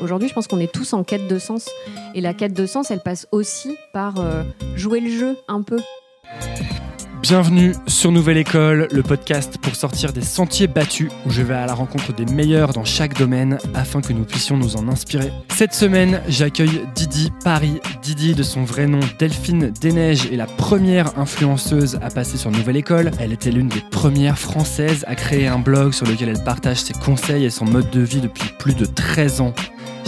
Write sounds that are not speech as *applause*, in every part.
Aujourd'hui, je pense qu'on est tous en quête de sens. Et la quête de sens, elle passe aussi par euh, jouer le jeu un peu. Bienvenue sur Nouvelle École, le podcast pour sortir des sentiers battus où je vais à la rencontre des meilleurs dans chaque domaine afin que nous puissions nous en inspirer. Cette semaine, j'accueille Didi Paris. Didi, de son vrai nom Delphine Desneiges, est la première influenceuse à passer sur Nouvelle École. Elle était l'une des premières françaises à créer un blog sur lequel elle partage ses conseils et son mode de vie depuis plus de 13 ans.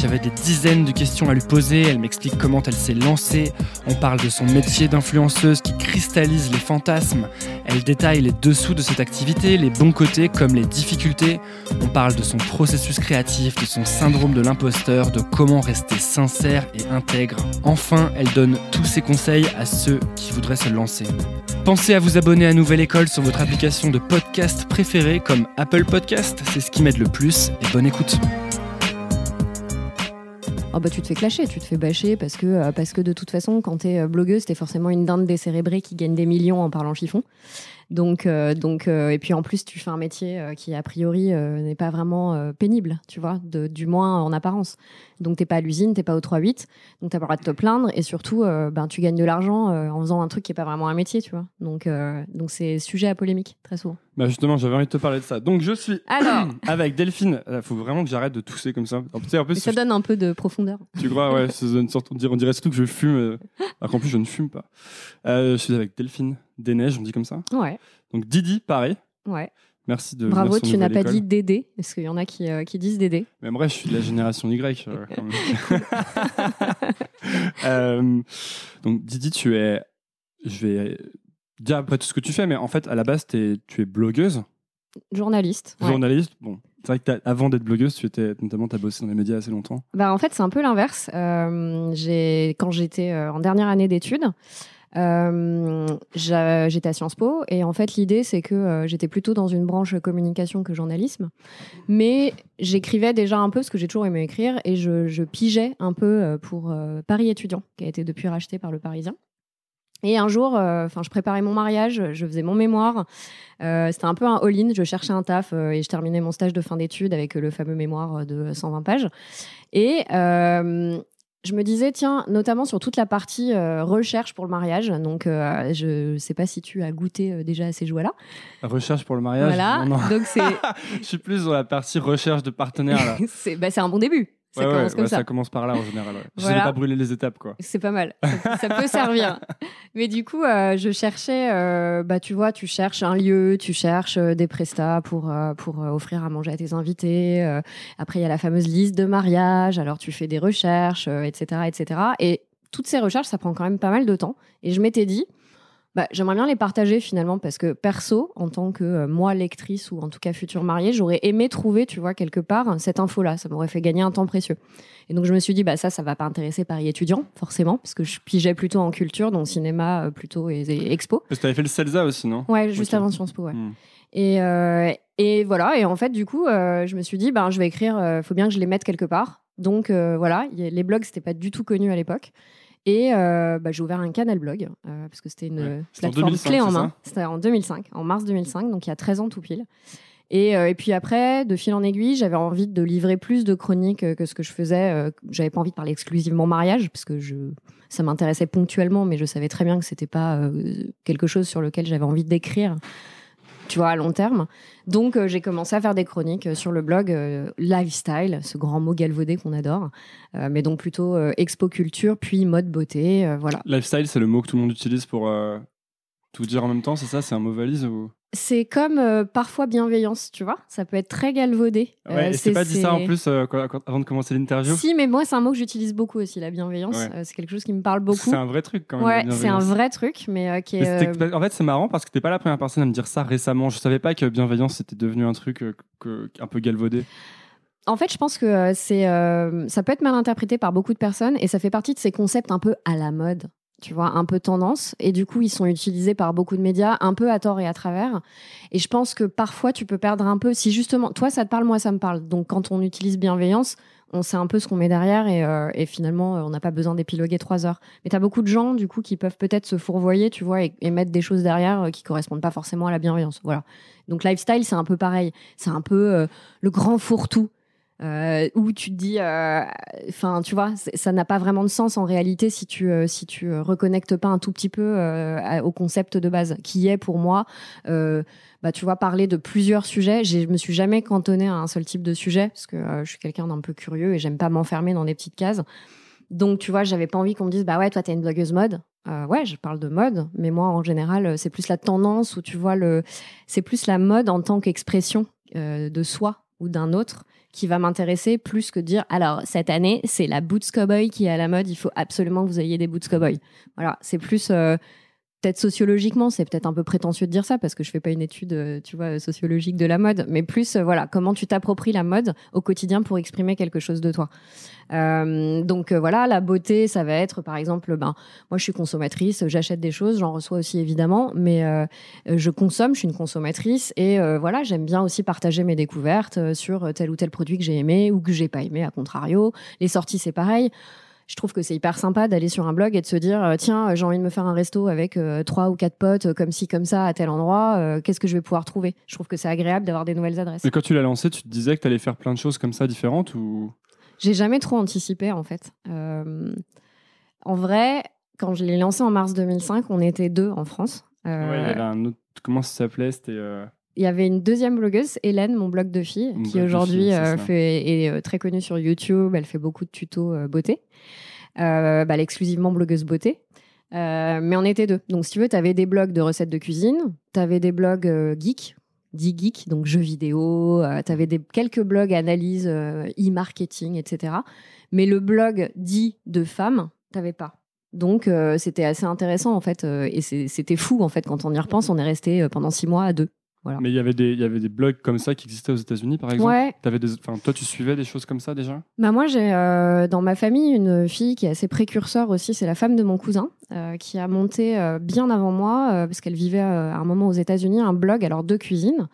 J'avais des dizaines de questions à lui poser, elle m'explique comment elle s'est lancée, on parle de son métier d'influenceuse qui cristallise les fantasmes, elle détaille les dessous de cette activité, les bons côtés comme les difficultés, on parle de son processus créatif, de son syndrome de l'imposteur, de comment rester sincère et intègre. Enfin, elle donne tous ses conseils à ceux qui voudraient se lancer. Pensez à vous abonner à Nouvelle École sur votre application de podcast préférée comme Apple Podcast, c'est ce qui m'aide le plus et bonne écoute. Oh bah tu te fais clasher, tu te fais bâcher parce que, euh, parce que de toute façon, quand t'es euh, blogueuse, t'es forcément une dinde décérébrée qui gagne des millions en parlant chiffon. Donc, euh, donc et puis en plus, tu fais un métier qui, a priori, n'est pas vraiment pénible, tu vois, de, du moins en apparence. Donc, t'es pas à l'usine, t'es pas au 3-8, donc t'as pas le droit de te plaindre et surtout, ben, tu gagnes de l'argent en faisant un truc qui est pas vraiment un métier, tu vois. Donc, donc c'est sujet à polémique, très souvent. Bah justement, j'avais envie de te parler de ça. Donc je suis Alors *clears throat* avec Delphine. Il faut vraiment que j'arrête de tousser comme ça. En plus, Mais ça donne un peu de profondeur. Tu crois, ouais, ça donne sorte, on dirait surtout que je fume, euh, alors qu'en plus je ne fume pas. Euh, je suis avec Delphine Desneiges, on dit comme ça. Ouais. Donc Didi, pareil. Ouais. Merci de. Bravo, tu n'as pas dit Dédé, parce qu'il y en a qui, euh, qui disent Dédé. Même vrai, je suis de la génération Y. euh, quand même. *laughs* *laughs* Euh, donc Didi, tu es. Je vais dire après tout ce que tu fais, mais en fait, à la base, tu es blogueuse, Journaliste. ouais. journaliste. Bon, c'est vrai que avant d'être blogueuse, tu étais notamment, tu as bossé dans les médias assez longtemps. Bah, en fait, c'est un peu l'inverse. Quand j'étais en dernière année d'études, j'étais à Sciences Po et en fait l'idée c'est que euh, j'étais plutôt dans une branche communication que journalisme, mais j'écrivais déjà un peu parce que j'ai toujours aimé écrire et je, je pigeais un peu euh, pour euh, Paris étudiant qui a été depuis racheté par le Parisien. Et un jour, euh, enfin, je préparais mon mariage, je faisais mon mémoire. Euh, C'était un peu un all-in. Je cherchais un taf euh, et je terminais mon stage de fin d'études avec euh, le fameux mémoire de 120 pages. Et euh, je me disais, tiens, notamment sur toute la partie euh, recherche pour le mariage. Donc, euh, je sais pas si tu as goûté euh, déjà à ces joies-là. Recherche pour le mariage. Voilà. non, non. Donc, c'est *laughs* je suis plus dans la partie recherche de partenaires là. *laughs* c'est bah, c'est un bon début. Ça Ouais, ouais, commence comme ouais, ça. commence par là en général. Je Voilà. pas brûler les étapes quoi. C'est pas mal. Ça, ça peut servir. *laughs* Mais du coup, euh, je cherchais, euh, bah, tu vois, tu cherches un lieu, tu cherches euh, des prestats pour, pour offrir à manger à tes invités. après, il y a la fameuse liste de mariage. Alors, tu fais des recherches, etc., etc. Et toutes ces recherches, ça prend quand même pas mal de temps. Et je m'étais dit, bah, j'aimerais bien les partager finalement parce que perso, en tant que euh, moi lectrice ou en tout cas future mariée, j'aurais aimé trouver, tu vois, quelque part cette info-là. Ça m'aurait fait gagner un temps précieux. Et donc je me suis dit, bah ça, ça va pas intéresser Paris étudiant, forcément, parce que je pigeais plutôt en culture, donc cinéma euh, plutôt et, et expo. Parce que t'avais fait le CELSA aussi, non? Ouais, juste Ok. avant Sciences Po, ouais. Hmm. Et, euh, et voilà, et en fait, du coup, euh, je me suis dit, ben, je vais écrire, euh, faut bien que je les mette quelque part. Donc euh, voilà, y a- les blogs, c'était pas du tout connu à l'époque. Et euh, bah, j'ai ouvert un canal blog, euh, parce que c'était une Ouais. En plateforme 2005, clé en main. C'était en 2005, en mars 2005, donc il y a 13 ans tout pile. Et, euh, et puis après, de fil en aiguille, j'avais envie de livrer plus de chroniques que ce que je faisais. J'avais pas envie de parler exclusivement mariage, parce que je, ça m'intéressait ponctuellement, mais je savais très bien que c'était pas quelque chose sur lequel j'avais envie d'écrire, tu vois, à long terme. Donc euh, j'ai commencé à faire des chroniques euh, sur le blog euh, Lifestyle, ce grand mot galvaudé qu'on adore, mais donc plutôt expo culture, puis mode beauté, voilà. Lifestyle, c'est le mot que tout le monde utilise pour tout dire en même temps, c'est ça C'est un mot valise ou? C'est comme euh, parfois bienveillance, tu vois? Ça peut être très galvaudé. Ouais, Euh, c'est pas dit ça en plus euh, quand- quand- avant de commencer l'interview? Si, mais moi, c'est un mot que j'utilise beaucoup aussi, la bienveillance. Ouais. Euh, c'est quelque chose qui me parle beaucoup. C'est un vrai truc quand même. Ouais, c'est un vrai truc, mais qui est. En fait, c'est marrant parce que t'es pas la première personne à me dire ça récemment. Je savais pas que bienveillance c'était devenu un truc que- un peu galvaudé. En fait, je pense que c'est, ça peut être mal interprété par beaucoup de personnes et ça fait partie de ces concepts un peu à la mode, tu vois, un peu tendance. Et du coup, ils sont utilisés par beaucoup de médias, un peu à tort et à travers. Et je pense que parfois, tu peux perdre un peu. Si justement, toi, ça te parle, moi, ça me parle. Donc, quand on utilise bienveillance, on sait un peu ce qu'on met derrière et, euh, finalement, euh, on n'a pas besoin d'épiloguer trois heures. Mais tu as beaucoup de gens, du coup, qui peuvent peut-être se fourvoyer, tu vois, et, et mettre des choses derrière euh, qui correspondent pas forcément à la bienveillance. Voilà. Donc, lifestyle, c'est un peu pareil. C'est un peu le grand fourre-tout. Où tu te dis, enfin, tu vois, ça n'a pas vraiment de sens en réalité si tu si tu reconnectes pas un tout petit peu au concept de base, qui est pour moi bah, tu vois, parler de plusieurs sujets. Je me suis jamais cantonnée à un seul type de sujet parce que je suis quelqu'un d'un peu curieux et j'aime pas m'enfermer dans des petites cases. Donc, tu vois, j'avais pas envie qu'on me dise, bah ouais, toi, t'es une blogueuse mode. Euh, ouais, je parle de mode, mais moi, en général, euh, c'est plus la tendance ou tu vois, le, c'est plus la mode en tant qu'expression euh, de soi ou d'un autre qui va m'intéresser plus que dire, alors, cette année, c'est la boots cowboy qui est à la mode, il faut absolument que vous ayez des boots cowboy. Voilà, c'est plus, peut-être sociologiquement, c'est peut-être un peu prétentieux de dire ça parce que je fais pas une étude, euh, tu vois, sociologique de la mode, mais plus, euh, voilà, comment tu t'appropries la mode au quotidien pour exprimer quelque chose de toi. Euh, donc voilà, la beauté, ça va être, par exemple, ben, moi je suis consommatrice, j'achète des choses, j'en reçois aussi évidemment, mais je consomme, je suis une consommatrice et voilà, j'aime bien aussi partager mes découvertes sur tel ou tel produit que j'ai aimé ou que j'ai pas aimé, à contrario. Les sorties, c'est pareil je trouve que c'est hyper sympa d'aller sur un blog et de se dire euh, tiens j'ai envie de me faire un resto avec euh, trois ou quatre potes euh, comme ci comme ça à tel endroit qu'est-ce que je vais pouvoir trouver? Je trouve que c'est agréable d'avoir des nouvelles adresses. Mais quand tu l'as lancé tu te disais que tu allais faire plein de choses comme ça différentes ou? J'ai jamais trop anticipé en fait. En vrai quand je l'ai lancé en mars 2005 on était deux en France. Ouais, il y avait un autre comment ça s'appelait? C'était il y avait une deuxième blogueuse, Hélène, mon blog de filles, qui aujourd'hui euh, est, euh, très connue sur YouTube. Elle fait beaucoup de tutos euh, beauté. Bah, elle est exclusivement blogueuse beauté. mais on était deux. Donc, si tu veux, tu avais des blogs de recettes de cuisine, tu avais des blogs geeks, dit geek, donc jeux vidéo, tu avais des, quelques blogs analyse, e-marketing, etc. Mais le blog dit de femmes, t'avais pas. Donc, c'était assez intéressant, en fait. et c'était fou, en fait, quand on y repense. On est resté pendant six mois à deux. Mais il y avait des, il y avait des blogs comme ça qui existaient aux États-Unis, par exemple? Ouais. Avais des, toi, tu suivais des choses comme ça déjà? Bah moi, j'ai euh, dans ma famille une fille qui est assez précurseur aussi. C'est la femme de mon cousin euh, qui a monté euh, bien avant moi, parce qu'elle vivait à un moment aux États-Unis, un blog alors de cuisine.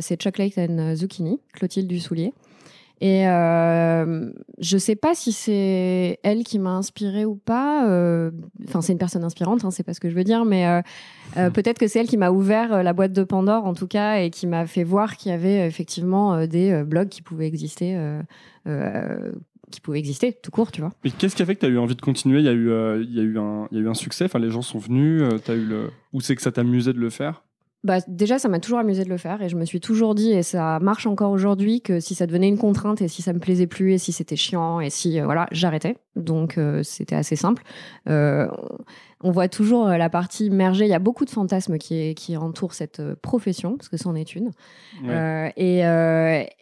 c'est Chocolate and Zucchini, Clotilde Dussoulier. Et euh, je sais pas si c'est elle qui m'a inspirée ou pas. Euh, enfin, c'est une personne inspirante, hein, c'est pas ce que je veux dire, mais euh, euh, peut-être que c'est elle qui m'a ouvert la boîte de Pandore, en tout cas, et qui m'a fait voir qu'il y avait effectivement des blogs qui pouvaient exister. qui exister tout court, tu vois. Mais qu'est-ce qui a fait que tu as eu envie de continuer? Il y a eu, il y a eu un, il y a eu un succès? Enfin, les gens sont venus. as eu le, ou c'est que ça t'amusait de le faire? Bah, déjà, ça m'a toujours amusé de le faire et je me suis toujours dit, et ça marche encore aujourd'hui, que si ça devenait une contrainte et si ça me plaisait plus et si c'était chiant et si, euh, voilà, j'arrêtais. Donc, euh, c'était assez simple. Euh, on voit toujours euh, la partie immergée. Il y a beaucoup de fantasmes qui, qui entourent cette euh, profession, parce que c'en est une. Euh, et,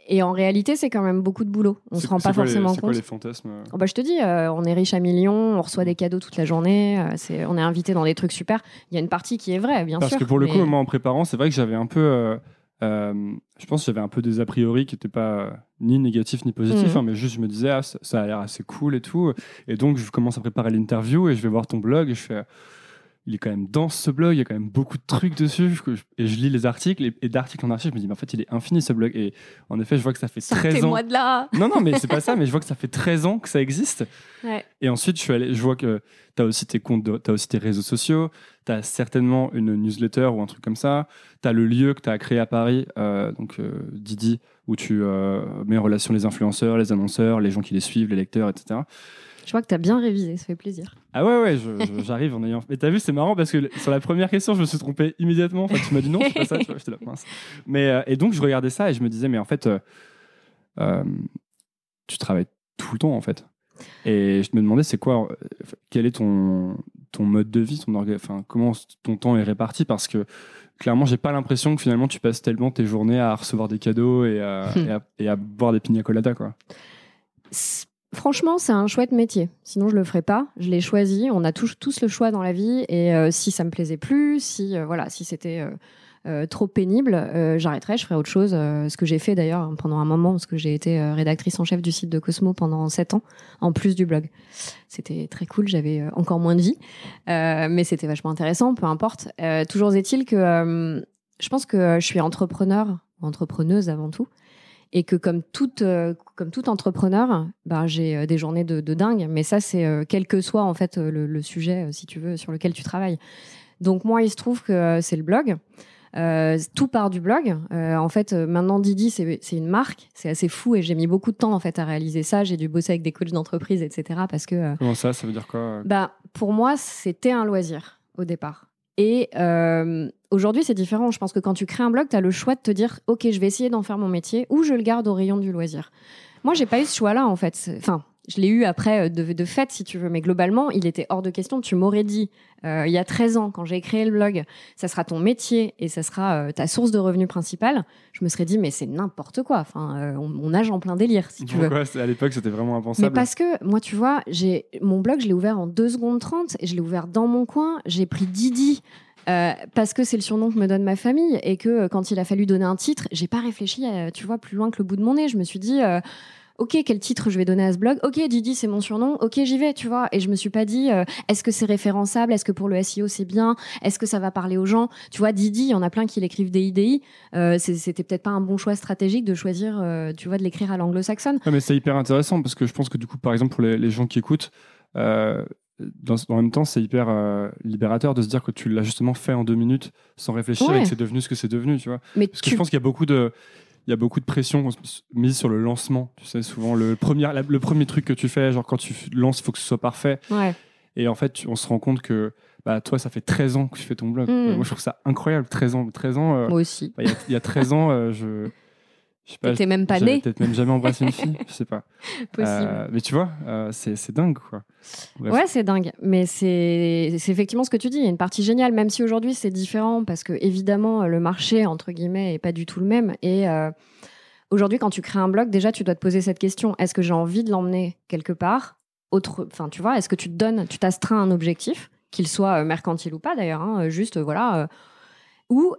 et, en réalité, c'est quand même beaucoup de boulot. On se rend pas forcément compte. C'est quoi les fantasmes oh, bah, Je te dis, on est riche à millions, on reçoit des cadeaux toute la journée, c'est, on est invité dans des trucs super. Il y a une partie qui est vraie, bien sûr. Parce que pour le coup, moi, en préparant, c'est vrai que j'avais un peu je pense que j'avais un peu des a priori qui n'étaient pas ni négatifs ni positifs, mhm. hein, mais juste je me disais, ah, ça, a l'air assez cool et tout. Et donc, je commence à préparer l'interview et je vais voir ton blog et je fais, il est quand même dense ce blog, il y a quand même beaucoup de trucs dessus. Et je lis les articles et, d'articles en archives, je me dis, mais en fait, il est infini ce blog. Et en effet, je vois que ça fait 13 ans. moi de là Non, non, mais c'est pas ça, mais je vois que ça fait 13 ans que ça existe. Et ensuite, je, suis allé, je vois que tu as aussi tes comptes, tu as aussi tes réseaux sociaux, tu as certainement une newsletter ou un truc comme ça, tu as le lieu que tu as créé à Paris, euh, donc euh, Didi, où tu euh, mets en relation les influenceurs, les annonceurs, les gens qui les suivent, les lecteurs, etc. Je vois que tu as bien révisé, ça fait plaisir. Ah ouais, ouais, j'arrive en ayant. Mais t'as vu, c'est marrant parce que sur la première question, je me suis trompé immédiatement. Enfin, tu m'as dit non, c'est pas ça, tu vois, j'étais là, mince. Mais, et donc, je regardais ça et je me disais, mais en fait, tu travailles tout le temps, en fait. Et je me demandais, c'est quoi, quel est ton, ton mode de vie, ton enfin, comment ton temps est réparti? Parce que clairement, j'ai pas l'impression que finalement tu passes tellement tes journées à recevoir des cadeaux et à, et à, boire des pina coladas, quoi. Franchement, c'est un chouette métier. Sinon, je le ferais pas. Je l'ai choisi. On a tous, le choix dans la vie. Et euh, si ça me plaisait plus, si euh, voilà, si c'était euh, trop pénible, j'arrêterais, je ferais autre chose. Ce que j'ai fait d'ailleurs pendant un moment, parce que j'ai été rédactrice en chef du site de Cosmo pendant sept ans, en plus du blog. C'était très cool, j'avais encore moins de vie, mais c'était vachement intéressant, peu importe. toujours est-il que je pense que je suis entrepreneur, entrepreneuse avant tout et que comme toute comme tout entrepreneur, bah, j'ai des journées de, dingue. Mais ça, c'est quel que soit en fait le, le, sujet, si tu veux, sur lequel tu travailles. Donc moi, il se trouve que c'est le blog. Euh, tout part du blog. Euh, en fait, euh, maintenant Didi, c'est une marque. C'est assez fou et j'ai mis beaucoup de temps en fait à réaliser ça. J'ai dû bosser avec des coachs d'entreprise, etc. Parce que euh, Comment ça Ça veut dire quoi euh bah, pour moi, c'était un loisir au départ. Et euh, aujourd'hui, c'est différent. Je pense que quand tu crées un blog, tu as le choix de te dire Ok, je vais essayer d'en faire mon métier ou je le garde au rayon du loisir. Moi, j'ai pas eu ce choix-là, en fait. Enfin, je l'ai eu après euh, de, de fait, si tu veux. Mais globalement, il était hors de question. Tu m'aurais dit, euh, il y a 13 ans, quand j'ai créé le blog, ça sera ton métier et ça sera euh, ta source de revenus principale. Je me serais dit, mais c'est n'importe quoi. Enfin, euh, on, on nage en plein délire, si tu veux. Pourquoi C'est- À l'époque, c'était vraiment Mais impensable. parce que, moi, tu vois, j'ai mon blog, je l'ai ouvert en 2 secondes 30 et je l'ai ouvert dans mon coin. J'ai pris Didi euh, parce que c'est le surnom que me donne ma famille et que euh, quand il a fallu donner un titre, j'ai pas réfléchi, tu vois, plus loin que le bout de mon nez. Je me suis dit, euh, ok, quel titre je vais donner à ce blog? Ok, Didi, c'est mon surnom. Ok, j'y vais, tu vois. Et je me suis pas dit, euh, est-ce que c'est référençable? Est-ce que pour le SEO c'est bien? Est-ce que ça va parler aux gens? Tu vois, Didi, il y en a plein qui l'écrivent DIDI. Euh, c'est- C'était peut-être pas un bon choix stratégique de choisir, euh, tu vois, de l'écrire à l'anglo-saxonne. Ouais, mais c'est hyper intéressant parce que je pense que du coup, par exemple, pour les, les gens qui écoutent, euh, dans, en même temps, c'est hyper euh, libérateur de se dire que tu l'as justement fait en deux minutes sans réfléchir Ouais. et que c'est devenu ce que c'est devenu, tu vois. Mais Parce que je pense qu'il y a beaucoup de il y a beaucoup de pression mise sur le lancement. Tu sais, souvent le premier, la- le premier truc que tu fais, genre quand tu lances, il faut que ce soit parfait. Ouais. Et en fait, on se rend compte que bah, toi, ça fait 13 ans que tu fais ton blog. Mm. Moi, je trouve ça incroyable. 13 ans. 13 ans euh, Moi aussi. bah, il y, a- il y a 13 ans, euh, je. T'étais même pas né. peut-être même jamais embrassé une fille, je sais pas. *laughs* Euh, mais tu vois, euh, c'est dingue, quoi. Bref. Ouais, c'est dingue. Mais c'est effectivement ce que tu dis. Il y a une partie géniale, même si aujourd'hui c'est différent, parce que évidemment, le marché, entre guillemets, est pas du tout le même. Et euh, aujourd'hui, quand tu crées un blog, déjà, tu dois te poser cette question est-ce que j'ai envie de l'emmener quelque part autre, Enfin, tu vois, est-ce que tu te donnes, tu t'astreins un objectif, qu'il soit euh, mercantile ou pas d'ailleurs, hein, juste, voilà. ou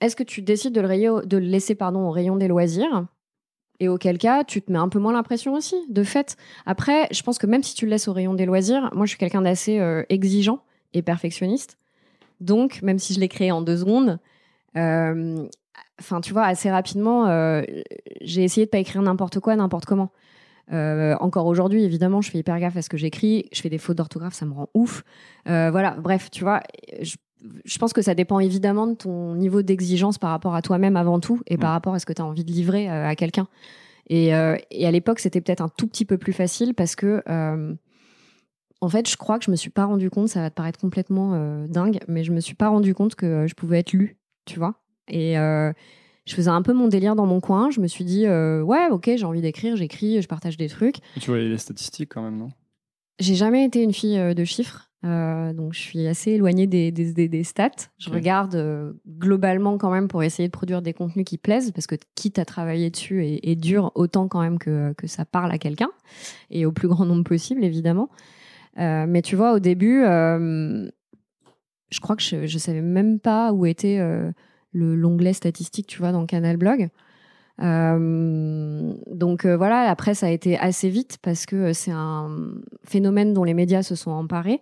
est-ce que tu décides de le, laisser pardon, au rayon des loisirs? Et auquel cas, tu te mets un peu moins l'impression aussi, de fait. Après, je pense que même si tu le laisses au rayon des loisirs, moi, je suis quelqu'un d'assez euh, exigeant et perfectionniste. Donc, même si je l'ai créé en deux secondes, enfin, tu vois, assez rapidement, euh, j'ai essayé de pas écrire n'importe quoi, n'importe comment. Euh, encore aujourd'hui, évidemment, je fais hyper gaffe à ce que j'écris. Je fais des fautes d'orthographe, ça me rend ouf. Voilà, bref, tu vois, je pense que ça dépend évidemment de ton niveau d'exigence par rapport à toi-même avant tout et par Mm. rapport à ce que tu as envie de livrer euh, à quelqu'un. Et, euh, et à l'époque, c'était peut-être un tout petit peu plus facile parce que, euh, en fait, je crois que je me suis pas rendu compte, ça va te paraître complètement euh, dingue, mais je me suis pas rendu compte que je pouvais être lue, tu vois. Et je faisais un peu mon délire dans mon coin. Je me suis dit, ouais, ok, j'ai envie d'écrire, j'écris, je partage des trucs. Tu vois les statistiques quand même, non? J'ai jamais été une fille de chiffres, euh, donc je suis assez éloignée des, des, des- des stats. Je regarde euh, globalement quand même pour essayer de produire des contenus qui plaisent, parce que quitte à travailler dessus et, et dur, autant quand même que, que ça parle à quelqu'un, et au plus grand nombre possible, évidemment. Euh, mais tu vois, au début, je crois que je, je savais même pas où était le l'onglet statistique, tu vois, dans Canal Blog. Euh, donc euh, voilà, après ça a été assez vite parce que c'est un phénomène dont les médias se sont emparés.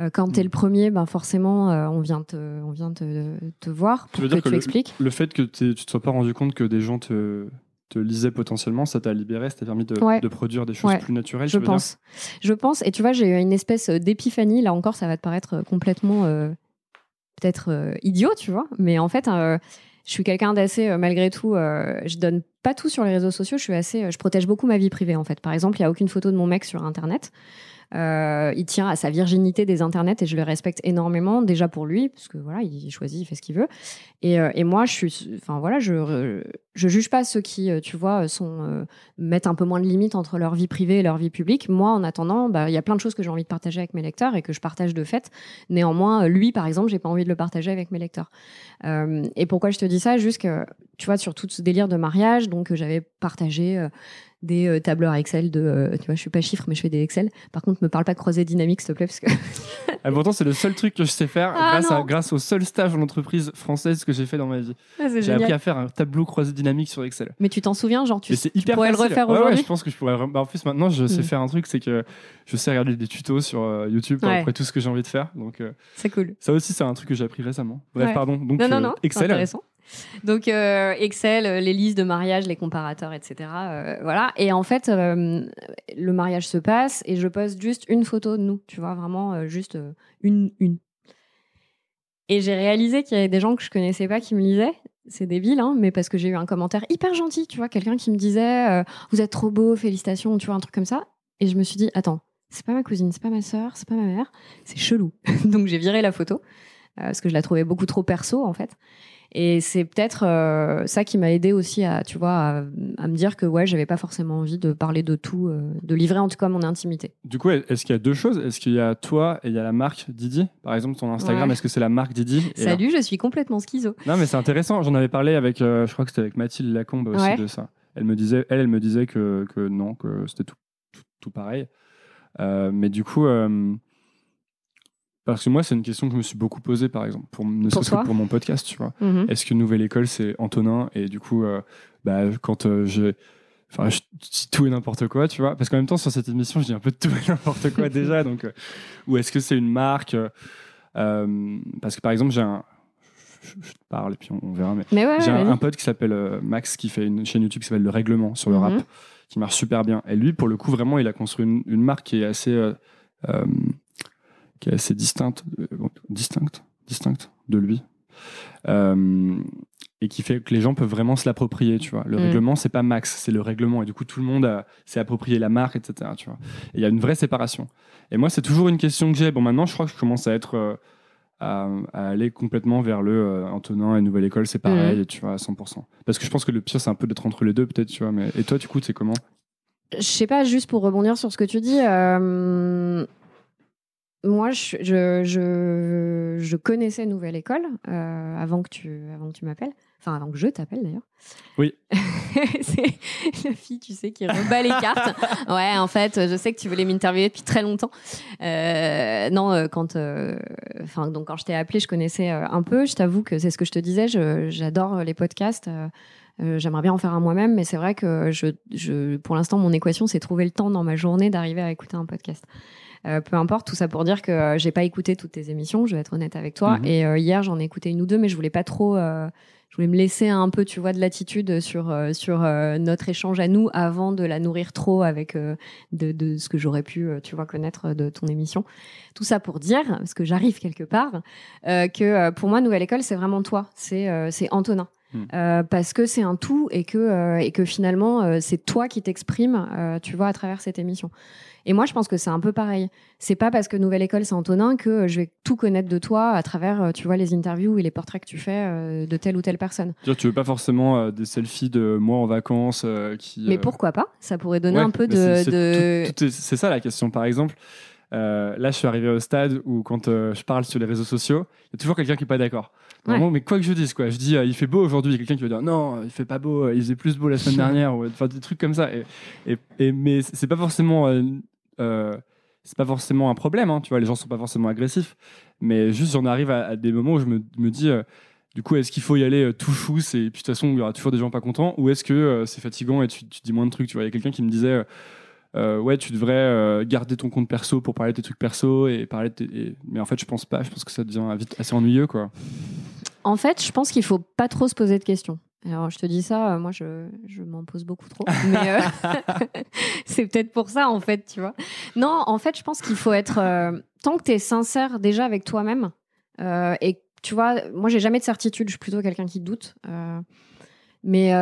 Euh, quand tu es Mm. le premier, ben forcément, euh, on vient te, on vient te, te voir Tu pour veux que dire que tu le- expliques. Le fait que tu te sois pas rendu compte que des gens te, te lisaient potentiellement, ça t'a libéré, ça t'a permis de, Ouais. de produire des choses Ouais. plus naturelles, Je tu pense. Je pense. Et tu vois, j'ai eu une espèce d'épiphanie. Là encore, ça va te paraître complètement euh, peut-être euh, idiot, tu vois. Mais en fait, euh, je suis quelqu'un d'assez, euh, malgré tout, euh, je donne pas tout sur les réseaux sociaux. Je suis assez, euh, je protège beaucoup ma vie privée, en fait. Par exemple, il y a aucune photo de mon mec sur Internet. Euh, il tient à sa virginité des internets et je le respecte énormément déjà pour lui parce que voilà il choisit il fait ce qu'il veut. Et, euh, et moi je suis enfin voilà je je juge pas ceux qui euh, tu vois sont euh, mettent un peu moins de limites entre leur vie privée et leur vie publique. Moi en attendant bah, il y a plein de choses que j'ai envie de partager avec mes lecteurs et que je partage de fait. Néanmoins euh, lui par exemple j'ai pas envie de le partager avec mes lecteurs. Euh, et pourquoi je te dis ça? Juste que tu vois sur tout ce délire de mariage donc euh, j'avais partagé euh, des euh, tableurs Excel de euh, tu vois je suis pas chiffre mais je fais des Excel. Par contre me parle pas de croisée dynamique s'il te plaît parce que *laughs* Ah, pourtant, c'est le seul truc que je sais faire Ah, grâce, à- non. grâce au seul stage en entreprise française que j'ai fait dans ma vie. c'est J'ai appris à faire un tableau croisé dynamique sur Excel. mais tu t'en souviens genre tu, tu pourrais le refaire Ouais, ouais, aujourd'hui je pense que je pourrais. bah, en plus, maintenant, je sais Mm. faire un truc, c'est que je sais regarder des tutos sur euh, YouTube pour Ouais. après tout ce que j'ai envie de faire. Donc, euh, c'est cool ça aussi, c'est un truc que j'ai appris récemment. Bref, Ouais. pardon. Donc, non, non, euh, non, Excel. intéressant. Donc, euh, Excel, les listes de mariage, les comparateurs, etc. euh, voilà. Et en fait, euh, le mariage se passe et je poste juste une photo de nous, tu vois, vraiment juste une, une. Et j'ai réalisé qu'il y avait des gens que je connaissais pas qui me lisaient. C'est débile, hein, mais parce que j'ai eu un commentaire hyper gentil, tu vois, quelqu'un qui me disait euh, Vous êtes trop beau, félicitations, tu vois, un truc comme ça. Et je me suis dit Attends, c'est pas ma cousine, c'est pas ma sœur, c'est pas ma mère, c'est chelou. *laughs* Donc j'ai viré la photo, euh, parce que je la trouvais beaucoup trop perso, en fait. Et c'est peut-être euh, ça qui m'a aidé aussi à, tu vois, à, à, me dire que ouais, j'avais pas forcément envie de parler de tout, euh, de livrer en tout cas mon intimité. Du coup, est-ce qu'il y a deux choses? Est-ce qu'il y a toi et il y a la marque Didi? Par exemple, ton Instagram, Ouais. est-ce que c'est la marque Didi? Salut, je suis complètement schizo. Non, mais c'est intéressant. J'en avais parlé avec, euh, je crois que c'était avec Mathilde Lacombe aussi Ouais. de ça. Elle me disait, elle, elle me disait que, que non, que c'était tout, tout, tout pareil. Mais du coup, parce que moi, c'est une question que je me suis beaucoup posée, par exemple, pour, ne serait-ce que pour mon podcast, tu vois. Mhm. Est-ce que Nouvelle École, c'est Antonin Et du coup, euh, bah, quand euh, je. Enfin, je dis tout et n'importe quoi, tu vois. Parce qu'en même temps, sur cette émission, je dis un peu de tout et *laughs* n'importe quoi déjà. *laughs* Donc, euh, ou est-ce que c'est une marque Parce que par exemple, j'ai un. Je, je te parle et puis on, on verra. Mais Mais ouais, j'ai ouais, un, pote qui s'appelle Max qui fait une chaîne YouTube qui s'appelle Le Règlement sur le Mhm. rap, qui marche super bien. Et lui, pour le coup, vraiment, il a construit une, une marque qui est assez, euh, qui est assez distincte, euh, distincte, distincte de lui, Euh, et qui fait que les gens peuvent vraiment se l'approprier. Tu vois, le Mhm. règlement, c'est pas Max, c'est le règlement. Et du coup, tout le monde s'est approprié la marque, etc. Tu vois, et il y a une vraie séparation. Et moi, c'est toujours une question que j'ai. Bon, maintenant, je crois que je commence à être euh, à, à aller complètement vers le euh, Antonin et Nouvelle École, c'est pareil, Mhm. tu vois, à 100%. Parce que je pense que le pire, c'est un peu d'être entre les deux, peut-être, tu vois. Mais... Et toi, du coup, c'est comment? Je sais pas, juste pour rebondir sur ce que tu dis, euh, moi, je, je, je, je connaissais Nouvelle École euh, avant que tu, avant que tu m'appelles. Enfin, avant que je t'appelle d'ailleurs. Oui. *laughs* c'est la fille, tu sais, qui rebat les cartes. Ouais, en fait, je sais que tu voulais m'interviewer depuis très longtemps. Euh, non, euh, quand, euh, donc quand je t'ai appelé, je connaissais un peu. Je t'avoue que c'est ce que je te disais. J'adore les podcasts. euh, J'aimerais bien en faire un moi-même, mais c'est vrai que je, je, pour l'instant, mon équation, c'est trouver le temps dans ma journée d'arriver à écouter un podcast. Euh, peu importe, tout ça pour dire que euh, j'ai pas écouté toutes tes émissions, je vais être honnête avec toi. Mhm. Et euh, hier, j'en ai écouté une ou deux, mais je voulais pas trop. euh, je voulais me laisser un peu, tu vois, de latitude sur, sur notre échange à nous avant de la nourrir trop avec de, de ce que j'aurais pu, tu vois, connaître de ton émission. Tout ça pour dire, parce que j'arrive quelque part, que pour moi, Nouvelle École, c'est vraiment toi, c'est c'est Antonin. Hmm. Euh, parce que c'est un tout et que, euh, et que finalement, euh, c'est toi qui t'exprimes, tu vois, à travers cette émission. Et moi, je pense que c'est un peu pareil. C'est pas parce que Nouvelle École, c'est Antonin que je vais tout connaître de toi à travers, tu vois, les interviews et les portraits que tu fais de telle ou telle personne. Tu veux pas forcément des selfies de moi en vacances qui. Mais pourquoi pas? Ça pourrait donner ouais, un peu de. c'est- de- ça la question. Par exemple, euh, là, je suis arrivé au stade où quand euh, je parle sur les réseaux sociaux, il y a toujours quelqu'un qui est pas d'accord. Vraiment, mais quoi que je dise, quoi. Je dis, euh, il fait beau aujourd'hui. Il y a quelqu'un qui va dire, non, il fait pas beau. euh, Il faisait plus beau la semaine *laughs* dernière. ou Enfin, des trucs comme ça. Et, et, et- mais c'est pas forcément. euh, c'est pas forcément un problème, hein, tu vois, les gens sont pas forcément agressifs, mais juste j'en arrive à, à des moments où je me, me dis, euh, du coup, est-ce qu'il faut y aller euh, tout chousse et puis de toute façon, il y aura toujours des gens pas contents, ou est-ce que euh, c'est fatigant et tu, tu dis moins de trucs, tu vois, il y a quelqu'un qui me disait, euh, ouais, tu devrais euh, garder ton compte perso pour parler de tes trucs perso et parler de tes- et- mais en fait, je pense pas, je pense que ça devient vite assez ennuyeux, quoi. En fait, je pense qu'il faut pas trop se poser de questions. Alors, je te dis ça, euh, moi, je, je m'en pose beaucoup trop. *laughs* Mais euh, *laughs* c'est peut-être pour ça, en fait, tu vois. Non, en fait, je pense qu'il faut être. euh, tant que tu es sincère déjà avec toi-même, euh, et tu vois, moi, j'ai jamais de certitude, je suis plutôt quelqu'un qui doute. mais.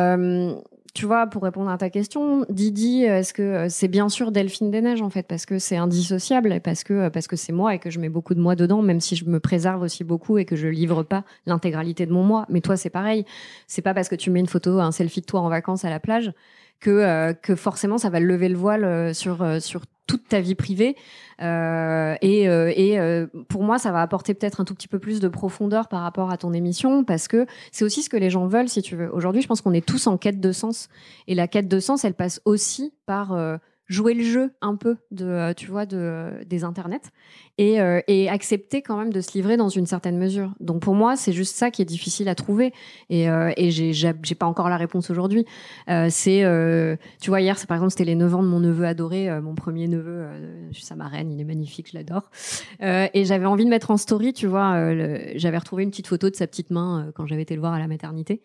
Euh, tu vois, pour répondre à ta question, Didi, est-ce que euh, c'est bien sûr Delphine des Neiges en fait, parce que c'est indissociable parce que parce que c'est moi et que je mets beaucoup de moi dedans, même si je me préserve aussi beaucoup et que je livre pas l'intégralité de mon moi. Mais toi, c'est pareil. C'est pas parce que tu mets une photo, un selfie de toi en vacances à la plage que euh, que forcément ça va lever le voile euh, sur euh, sur toute ta vie privée. Euh, et euh, et euh, pour moi, ça va apporter peut-être un tout petit peu plus de profondeur par rapport à ton émission parce que c'est aussi ce que les gens veulent, si tu veux. Aujourd'hui, je pense qu'on est tous en quête de sens et la quête de sens, elle passe aussi par jouer le jeu un peu de, euh, tu vois, de, des internets et, euh, et accepter quand même de se livrer dans une certaine mesure. Donc pour moi, c'est juste ça qui est difficile à trouver et, euh, et j'ai, pas encore la réponse aujourd'hui. Euh, c'est, tu vois, hier, c'est par exemple, c'était les 9 ans de mon neveu adoré, mon premier neveu, je suis sa marraine, il est magnifique, je l'adore. Et j'avais envie de mettre en story, tu vois, j'avais retrouvé une petite photo de sa petite main quand j'avais été le voir à la maternité.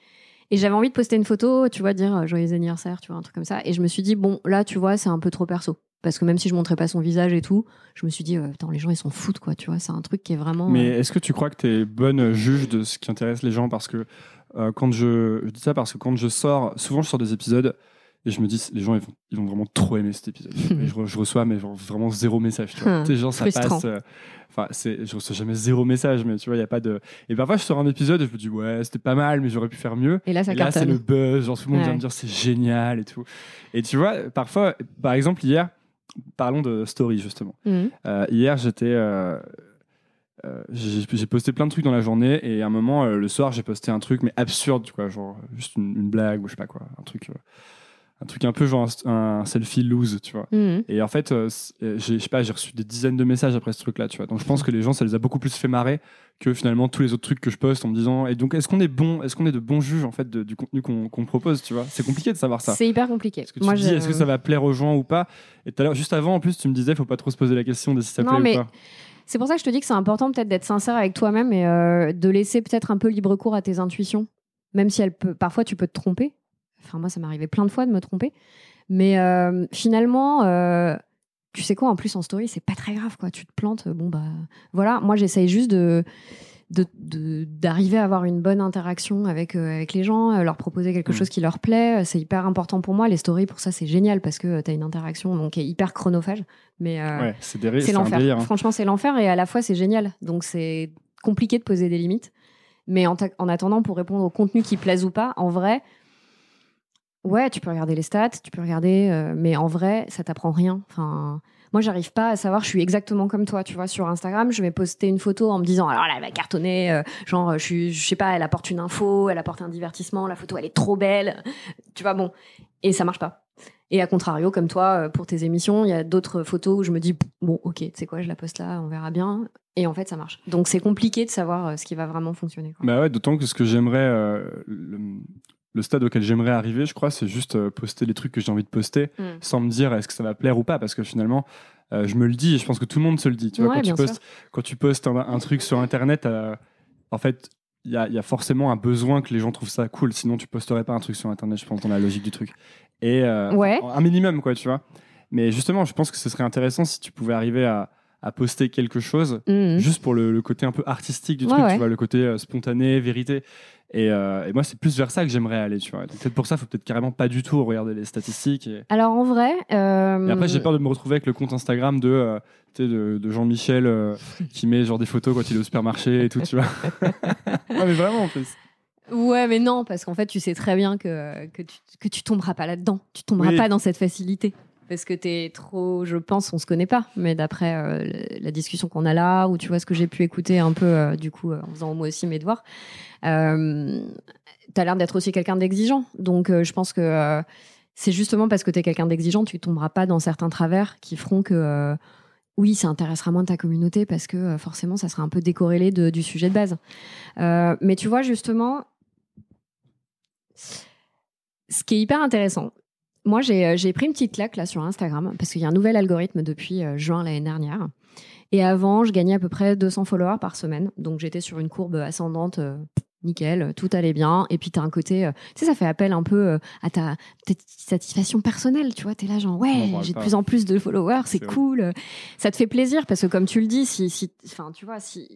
Et j'avais envie de poster une photo, tu vois, dire euh, joyeux anniversaire, tu vois, un truc comme ça. Et je me suis dit, bon, là, tu vois, c'est un peu trop perso. Parce que même si je montrais pas son visage et tout, je me suis dit, euh, Putain, les gens, ils s'en foutent, quoi. Tu vois, c'est un truc qui est vraiment. Mais euh, est-ce que tu crois que tu es bonne juge de ce qui intéresse les gens? Parce que euh, quand je, je dis ça parce que quand je sors, souvent je sors des épisodes et je me dis, les gens, ils vont, ils vont vraiment trop aimer cet épisode. *laughs* et je, re- je reçois mais genre, vraiment zéro message. Tu vois. Hum, genre, ça frustrant. passe. euh, Enfin, c'est, je reçois jamais zéro message, mais tu vois, il y a pas de. Et parfois, je sors un épisode et je me dis, ouais, c'était pas mal, mais j'aurais pu faire mieux. Et là, ça Et là, c'est le buzz, genre tout le monde vient me dire c'est génial et tout. Et tu vois, parfois, par exemple, hier, parlons de story justement. Mhm. Euh, hier, j'étais. euh, euh, j'ai posté plein de trucs dans la journée et à un moment, euh, le soir, j'ai posté un truc, mais absurde, tu vois, genre juste une, une blague ou je sais pas quoi, un truc, euh, un truc un peu genre un, un selfie loose, tu vois. Mhm. Et en fait, euh, euh, j'ai je sais pas, j'ai reçu des dizaines de messages après ce truc-là, tu vois. Donc je pense que les gens, ça les a beaucoup plus fait marrer que finalement tous les autres trucs que je poste en me disant. Et donc, est-ce qu'on est bon, est-ce qu'on est de bons juges en fait de- du contenu qu'on qu'on propose, tu vois? C'est compliqué de savoir ça. C'est hyper compliqué. Est-ce que tu Moi, te dis, est-ce que ça va plaire aux gens ou pas? Et tout à l'heure, juste avant, en plus, tu me disais, faut pas trop se poser la question de si ça Non, plaît mais ou pas. C'est pour ça que je te dis que c'est important peut-être d'être sincère avec toi-même et euh, de laisser peut-être un peu libre cours à tes intuitions, même si elle peut, parfois tu peux te tromper. Enfin moi ça arrivé plein de fois de me tromper, mais euh, finalement, euh, tu sais quoi, en plus en story c'est pas très grave quoi. Tu te plantes, bon bah voilà. Moi j'essaye juste de de- de- d'arriver à avoir une bonne interaction avec, euh, avec les gens, euh, leur proposer quelque Mm. chose qui leur plaît. C'est hyper important pour moi. Les stories, pour ça, c'est génial parce que tu as une interaction donc, qui est hyper chronophage. Mais euh, Ouais, c'est l'enfer. hein. Franchement, c'est l'enfer et à la fois c'est génial. Donc c'est compliqué de poser des limites. Mais en, en attendant, pour répondre au contenu qui plaise ou pas, en vrai, ouais, tu peux regarder les stats, tu peux regarder, euh, mais en vrai, ça t'apprend rien. Enfin, moi, j'arrive pas à savoir. Je suis exactement comme toi, tu vois. Sur Instagram, je vais poster une photo en me disant, alors là, elle va cartonner. euh, genre, je sais pas, elle apporte une info, elle apporte un divertissement. La photo, elle est trop belle. Tu vois, bon, et ça marche pas. Et à contrario, comme toi, euh, pour tes émissions, il y a d'autres photos où je me dis, bon, ok, tu sais quoi, je la poste là, on verra bien. Et en fait, ça marche. Donc, c'est compliqué de savoir ce qui va vraiment fonctionner. quoi. Bah ouais, d'autant que ce que j'aimerais, le stade auquel j'aimerais arriver, je crois, c'est juste euh, poster les trucs que j'ai envie de poster Mm. sans me dire est-ce que ça va plaire ou pas, parce que finalement, euh, je me le dis et je pense que tout le monde se le dit. Tu vois, Ouais, quand, tu postes, quand tu postes un, un truc sur Internet, euh, en fait, il y a, il y a forcément un besoin que les gens trouvent ça cool, sinon tu posterais pas un truc sur Internet, je pense, dans la logique du truc. Et euh, Ouais. un minimum, quoi, tu vois. Mais justement, je pense que ce serait intéressant si tu pouvais arriver à, à poster quelque chose Mhm. juste pour le, le côté un peu artistique du Ouais, truc, ouais. tu vois, le côté euh, spontané, vérité. Et, euh, et moi, c'est plus vers ça que j'aimerais aller, tu vois. Peut-être pour ça, il faut peut-être carrément pas du tout regarder les statistiques. Et, Alors, en vrai. euh, et après, j'ai peur de me retrouver avec le compte Instagram de, euh, tu sais, de, de Jean-Michel euh, qui met genre des photos quand il est au supermarché et tout, tu vois. *laughs* ouais, mais vraiment, en plus. Ouais, mais non, parce qu'en fait, tu sais très bien que, que, tu, que tu tomberas pas là-dedans. Tu tomberas Oui. pas dans cette facilité. Parce que t'es trop, je pense, on se connaît pas. Mais d'après euh, la discussion qu'on a là, ou tu vois ce que j'ai pu écouter un peu, euh, du coup, euh, en faisant moi aussi mes devoirs, euh, t'as l'air d'être aussi quelqu'un d'exigeant. Donc, euh, je pense que euh, c'est justement parce que t'es quelqu'un d'exigeant, tu tomberas pas dans certains travers qui feront que. euh, oui, ça intéressera moins ta communauté parce que forcément, ça sera un peu décorrélé du sujet de base. Mais tu vois, justement, ce qui est hyper intéressant, moi j'ai pris une petite claque là sur Instagram parce qu'il y a un nouvel algorithme depuis juin l'année dernière. Et avant, je gagnais à peu près 200 followers par semaine. Donc j'étais sur une courbe ascendante. euh, Nickel, tout allait bien. Et puis, tu as un côté, euh, tu sais, ça fait appel un peu euh, à ta, ta satisfaction personnelle. Tu vois, tu es là, genre, ouais, j'ai de plus en plus de followers, c'est C'est cool. Ça te fait plaisir parce que, comme tu le dis, si, si, enfin, tu vois, si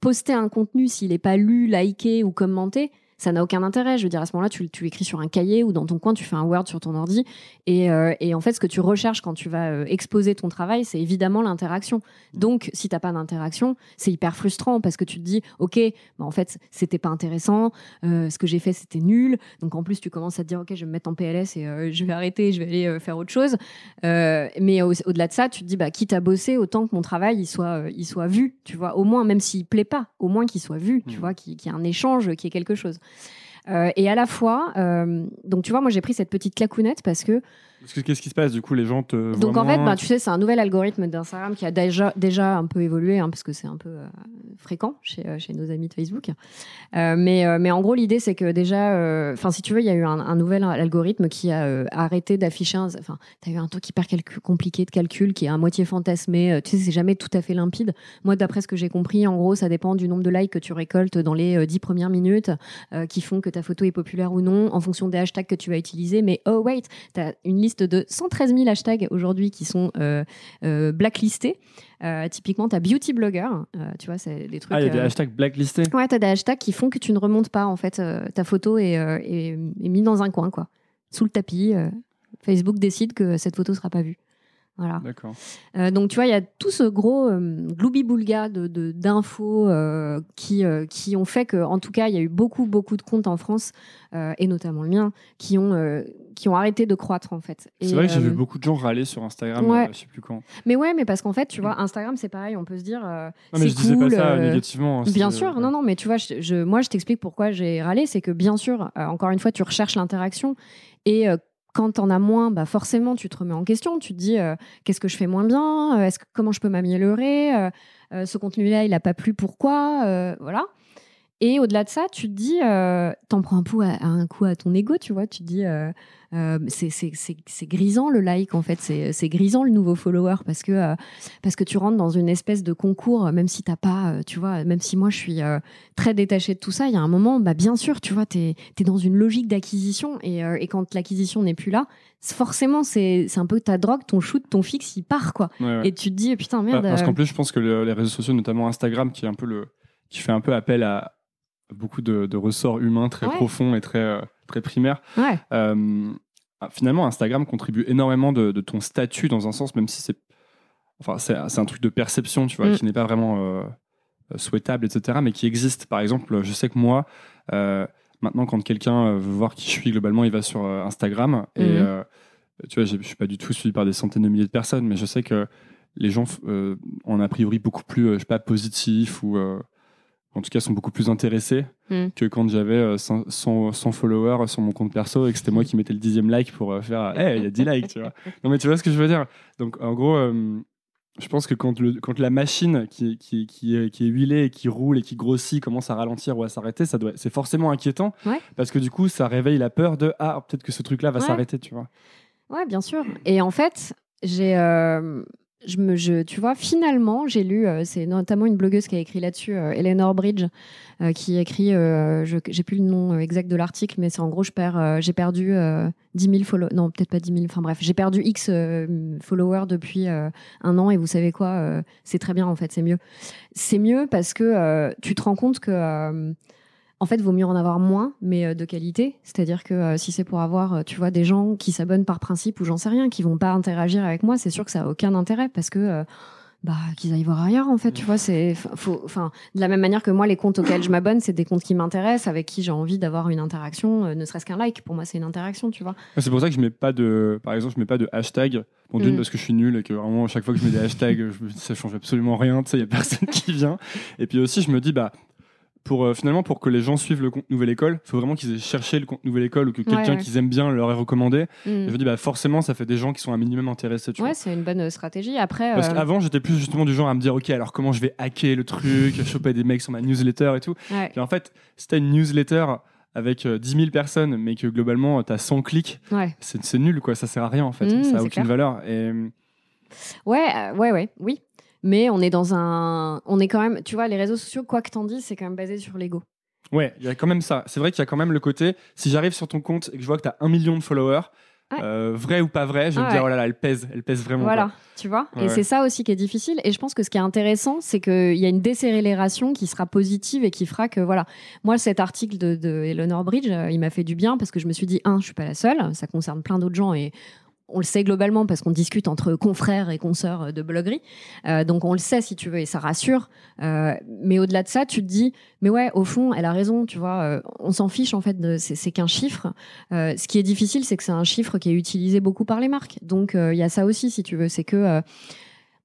poster un contenu, s'il n'est pas lu, liké ou commenté, ça n'a aucun intérêt. Je veux dire, à ce moment-là, tu, tu l'écris sur un cahier ou dans ton coin, tu fais un Word sur ton ordi. Et, euh, et en fait, ce que tu recherches quand tu vas euh, exposer ton travail, c'est évidemment l'interaction. Donc, si t'as pas d'interaction, c'est hyper frustrant parce que tu te dis, OK, bah, en fait, c'était pas intéressant, euh, ce que j'ai fait, c'était nul. Donc, en plus, tu commences à te dire, OK, je vais me mettre en PLS et euh, je vais arrêter, je vais aller faire autre chose. Mais au- au-delà de ça, tu te dis, bah, quitte à bosser, autant que mon travail, il soit, il soit vu, tu vois, au moins, même s'il plaît pas, au moins qu'il soit vu, tu Mhm. vois, qu'il qu'il y ait un échange, qu'il y ait quelque chose. Euh, et à la fois, euh, donc tu vois, moi j'ai pris cette petite clacounette parce que Parce que Qu'est-ce qui se passe? Du coup, les gens te. donc en fait, bah, tu sais, c'est un nouvel algorithme d'Instagram qui a déjà, déjà un peu évolué, hein, parce que c'est un peu euh, fréquent chez, euh, chez nos amis de Facebook. Euh, mais, mais en gros, l'idée, c'est que déjà, enfin, si tu veux, il y a eu un, un nouvel algorithme qui a arrêté d'afficher. un- Enfin, tu as eu un truc hyper compliqué de calcul qui est à moitié fantasmé. Tu sais, c'est jamais tout à fait limpide. Moi, d'après ce que j'ai compris, en gros, ça dépend du nombre de likes que tu récoltes dans les dix premières minutes qui font que ta photo est populaire ou non, en fonction des hashtags que tu vas utiliser. Mais oh, wait, tu as une liste liste de 113 000 hashtags aujourd'hui qui sont euh, euh, blacklistés. Euh, typiquement, tu as beauty blogger, tu vois, c'est des trucs. Ah, il y a des hashtags blacklistés. Ouais, tu as des hashtags qui font que tu ne remontes pas, en fait. ta photo est, est, est mise dans un coin, quoi. Sous le tapis. Facebook décide que cette photo sera pas vue. Voilà. D'accord. Euh, donc tu vois, il y a tout ce gros euh, gloubi-boulga de, de- d'infos euh, qui, euh, qui ont fait que, en tout cas, il y a eu beaucoup, beaucoup de comptes en France, et notamment le mien, qui ont, qui ont arrêté de croître en fait. C'est vrai que j'ai vu beaucoup de gens râler sur Instagram, ouais. je sais plus quand. Mais ouais, mais parce qu'en fait, tu vois, Instagram, c'est pareil, on peut se dire, Non, mais je disais cool. pas ça négativement. hein, Bien sûr, ouais. non, non, mais tu vois, je, je- moi, je t'explique pourquoi j'ai râlé, c'est que bien sûr, encore une fois, tu recherches l'interaction et quand t'en as moins, bah forcément, tu te remets en question. Tu te dis, euh, qu'est-ce que je fais moins bien? Euh, Est-ce comment je peux m'améliorer? Euh, Ce contenu-là, il a pas plu, pourquoi? Voilà. Et au-delà de ça, tu te dis, euh, t'en prends un, coup à, un coup à ton ego, tu vois. Tu te dis, euh, euh, c'est- grisant le like, en fait. C'est grisant le nouveau follower parce que, parce que tu rentres dans une espèce de concours, même si t'as pas, tu vois, même si moi je suis très détachée de tout ça, il y a un moment, bah, bien sûr, tu vois, t'es es dans une logique d'acquisition et, et quand l'acquisition n'est plus là, forcément, c'est un peu ta drogue, ton shoot, ton fixe, il part, quoi. Ouais, ouais. Et tu te dis, putain, Bah, merde. parce euh, qu'en plus, je pense que le- les réseaux sociaux, notamment Instagram, qui est un peu le, qui fait un peu appel à beaucoup de, de ressorts humains très Ouais. profonds et très euh, très primaires. ouais. euh, ah, finalement, Instagram contribue énormément de, de ton statut dans un sens, même si c'est, enfin, c'est un truc de perception, tu vois, Mm. qui n'est pas vraiment euh, souhaitable, etc., mais qui existe. Par exemple, je sais que moi. euh, Maintenant, quand quelqu'un veut voir qui je suis, globalement, il va sur Instagram. Et Mhm. euh, tu vois, je suis pas du tout suivi par des centaines de milliers de personnes, mais je sais que les gens ont a priori beaucoup plus, je sais pas, positifs ou en tout cas sont beaucoup plus intéressés Mhm. que quand j'avais euh, 100, 100 100 followers sur mon compte perso et que c'était moi qui mettais le dixième like pour euh, faire Hey, il y a 10 likes, tu vois. *laughs* Non, mais tu vois ce que je veux dire. Donc, en gros, euh, je pense que quand, le, quand la machine qui, qui, qui, est, qui est huilée et qui roule et qui grossit commence à ralentir ou à s'arrêter, ça doit, c'est forcément inquiétant Ouais. parce que du coup, ça réveille la peur de Ah, peut-être que ce truc-là va Ouais. s'arrêter, tu vois. Ouais, bien sûr. Et en fait, j'ai, euh, je me, je, tu vois, finalement, j'ai lu, euh, c'est notamment une blogueuse qui a écrit là-dessus, euh, Eleanor Bridge, euh, qui écrit, euh, j'ai plus le nom euh, exact de l'article, mais c'est en gros, je perds, euh, j'ai perdu euh, 10 000 followers, non, peut-être pas 10 000, enfin bref, j'ai perdu X followers depuis un an, et vous savez quoi, c'est très bien en fait, c'est mieux. C'est mieux parce que tu te rends compte que en fait, vaut mieux en avoir moins, mais euh, de qualité. C'est-à-dire que euh, si c'est pour avoir, euh, tu vois, des gens qui s'abonnent par principe ou j'en sais rien, qui vont pas interagir avec moi, c'est sûr que ça a aucun intérêt parce que euh, bah qu'ils aillent voir ailleurs en fait. Tu vois, c'est faut, enfin, de la même manière que moi, les comptes auxquels je m'abonne, c'est des comptes qui m'intéressent, avec qui j'ai envie d'avoir une interaction, euh, ne serait-ce qu'un like. Pour moi, c'est une interaction, tu vois. C'est pour ça que je mets pas de, par exemple, je mets pas de hashtag. Bon, d'une Mm. parce que je suis nul et que vraiment chaque fois que je mets des hashtags, *laughs* je ça change absolument rien. Tu sais, il y a personne *laughs* qui vient. Et puis aussi, je me dis bah. Pour, euh, finalement, pour que les gens suivent le compte Nouvelle École, il faut vraiment qu'ils aient cherché le compte Nouvelle École ou que quelqu'un ouais. qu'ils aiment bien leur ait recommandé. Mm. Et je me dis, bah, forcément, ça fait des gens qui sont un minimum intéressés. Tu. Ouais, c'est une bonne euh, stratégie. Après, Parce euh, qu'avant, j'étais plus justement du genre à me dire, ok, alors comment je vais hacker le truc, *laughs* choper des mecs sur ma newsletter et tout. ouais, Puis en fait, si t'as une newsletter avec euh, 10 000 personnes, mais que globalement, t'as 100 clics, ouais. c'est nul, quoi. Ça sert à rien, en fait. Mm, ça a c'est aucune clair. valeur. Et Ouais, euh, ouais, ouais, oui. Mais on est dans un. On est quand même. Tu vois, les réseaux sociaux, quoi que t'en dises, c'est quand même basé sur l'ego. ouais, il y a quand même ça. C'est vrai qu'il y a quand même le côté, si j'arrive sur ton compte et que je vois que t'as un million de followers, Ouais. euh, vrai ou pas vrai, je vais Ah me dire, ouais. oh là là, elle pèse, elle pèse vraiment. Voilà, tu vois. Ouais, et c'est ça aussi qui est difficile. Et je pense que ce qui est intéressant, c'est qu'il y a une décélération qui sera positive et qui fera que, voilà. Moi, cet article de, de Eleanor Bridge, euh, il m'a fait du bien parce que je me suis dit, un, je suis pas la seule. Ça concerne plein d'autres gens et on le sait globalement parce qu'on discute entre confrères et consoeurs de bloguerie. Euh, donc on le sait si tu veux et ça rassure. Euh, mais au-delà de ça, tu te dis, mais ouais, au fond, elle a raison, tu vois. euh, on s'en fiche en fait, c'est, qu'un chiffre. Euh, ce qui est difficile, c'est que c'est un chiffre qui est utilisé beaucoup par les marques. Donc euh, il y a ça aussi, si tu veux, c'est que euh,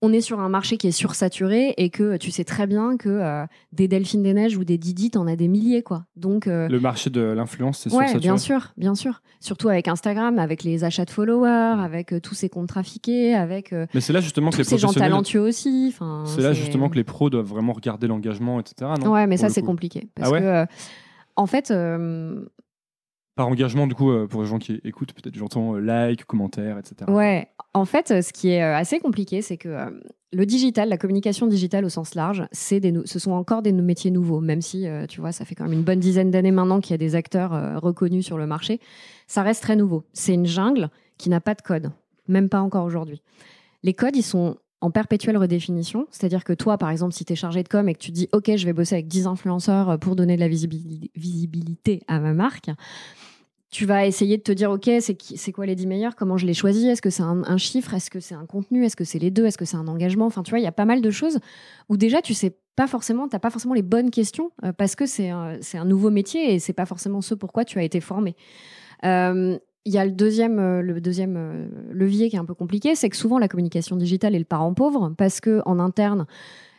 on est sur un marché qui est sursaturé et que tu sais très bien que euh, des Delphines des Neiges ou des Didi, t'en as des milliers, quoi. Donc euh, Le marché de l'influence, c'est. Ouais, tu bien sûr, bien sûr. Surtout avec Instagram, avec les achats de followers, avec euh, tous ces comptes trafiqués, avec Mais c'est là justement que les ces gens talentueux aussi. C'est là justement que les pros doivent vraiment regarder l'engagement, etc. Non Ouais, mais Pour ça c'est compliqué parce Ah ouais que en fait, euh, Par engagement, du coup, euh, pour les gens qui écoutent, peut-être j'entends euh, like, commentaire, etc. Ouais, en fait, euh, ce qui est assez compliqué, c'est que le digital, la communication digitale au sens large, c'est des ce sont encore des métiers nouveaux, même si, tu vois, ça fait quand même une bonne dizaine d'années maintenant qu'il y a des acteurs reconnus sur le marché. Ça reste très nouveau. C'est une jungle qui n'a pas de code, même pas encore aujourd'hui. Les codes, ils sont en perpétuelle redéfinition. C'est-à-dire que toi, par exemple, si tu es chargé de com et que tu dis OK, je vais bosser avec 10 influenceurs pour donner de la visibilité à ma marque, tu vas essayer de te dire OK, c'est quoi les 10 meilleurs? Comment je les choisis? Est-ce que c'est un, chiffre? Est-ce que c'est un contenu? Est-ce que c'est les deux? Est-ce que c'est un engagement? Enfin, tu vois, il y a pas mal de choses où déjà tu sais pas forcément, t'as pas forcément les bonnes questions euh, parce que c'est un, un, nouveau métier et c'est pas forcément ce pourquoi tu as été formé. Euh, il y a le deuxième, euh, le deuxième euh, levier qui est un peu compliqué, c'est que souvent la communication digitale est le parent pauvre parce que en interne,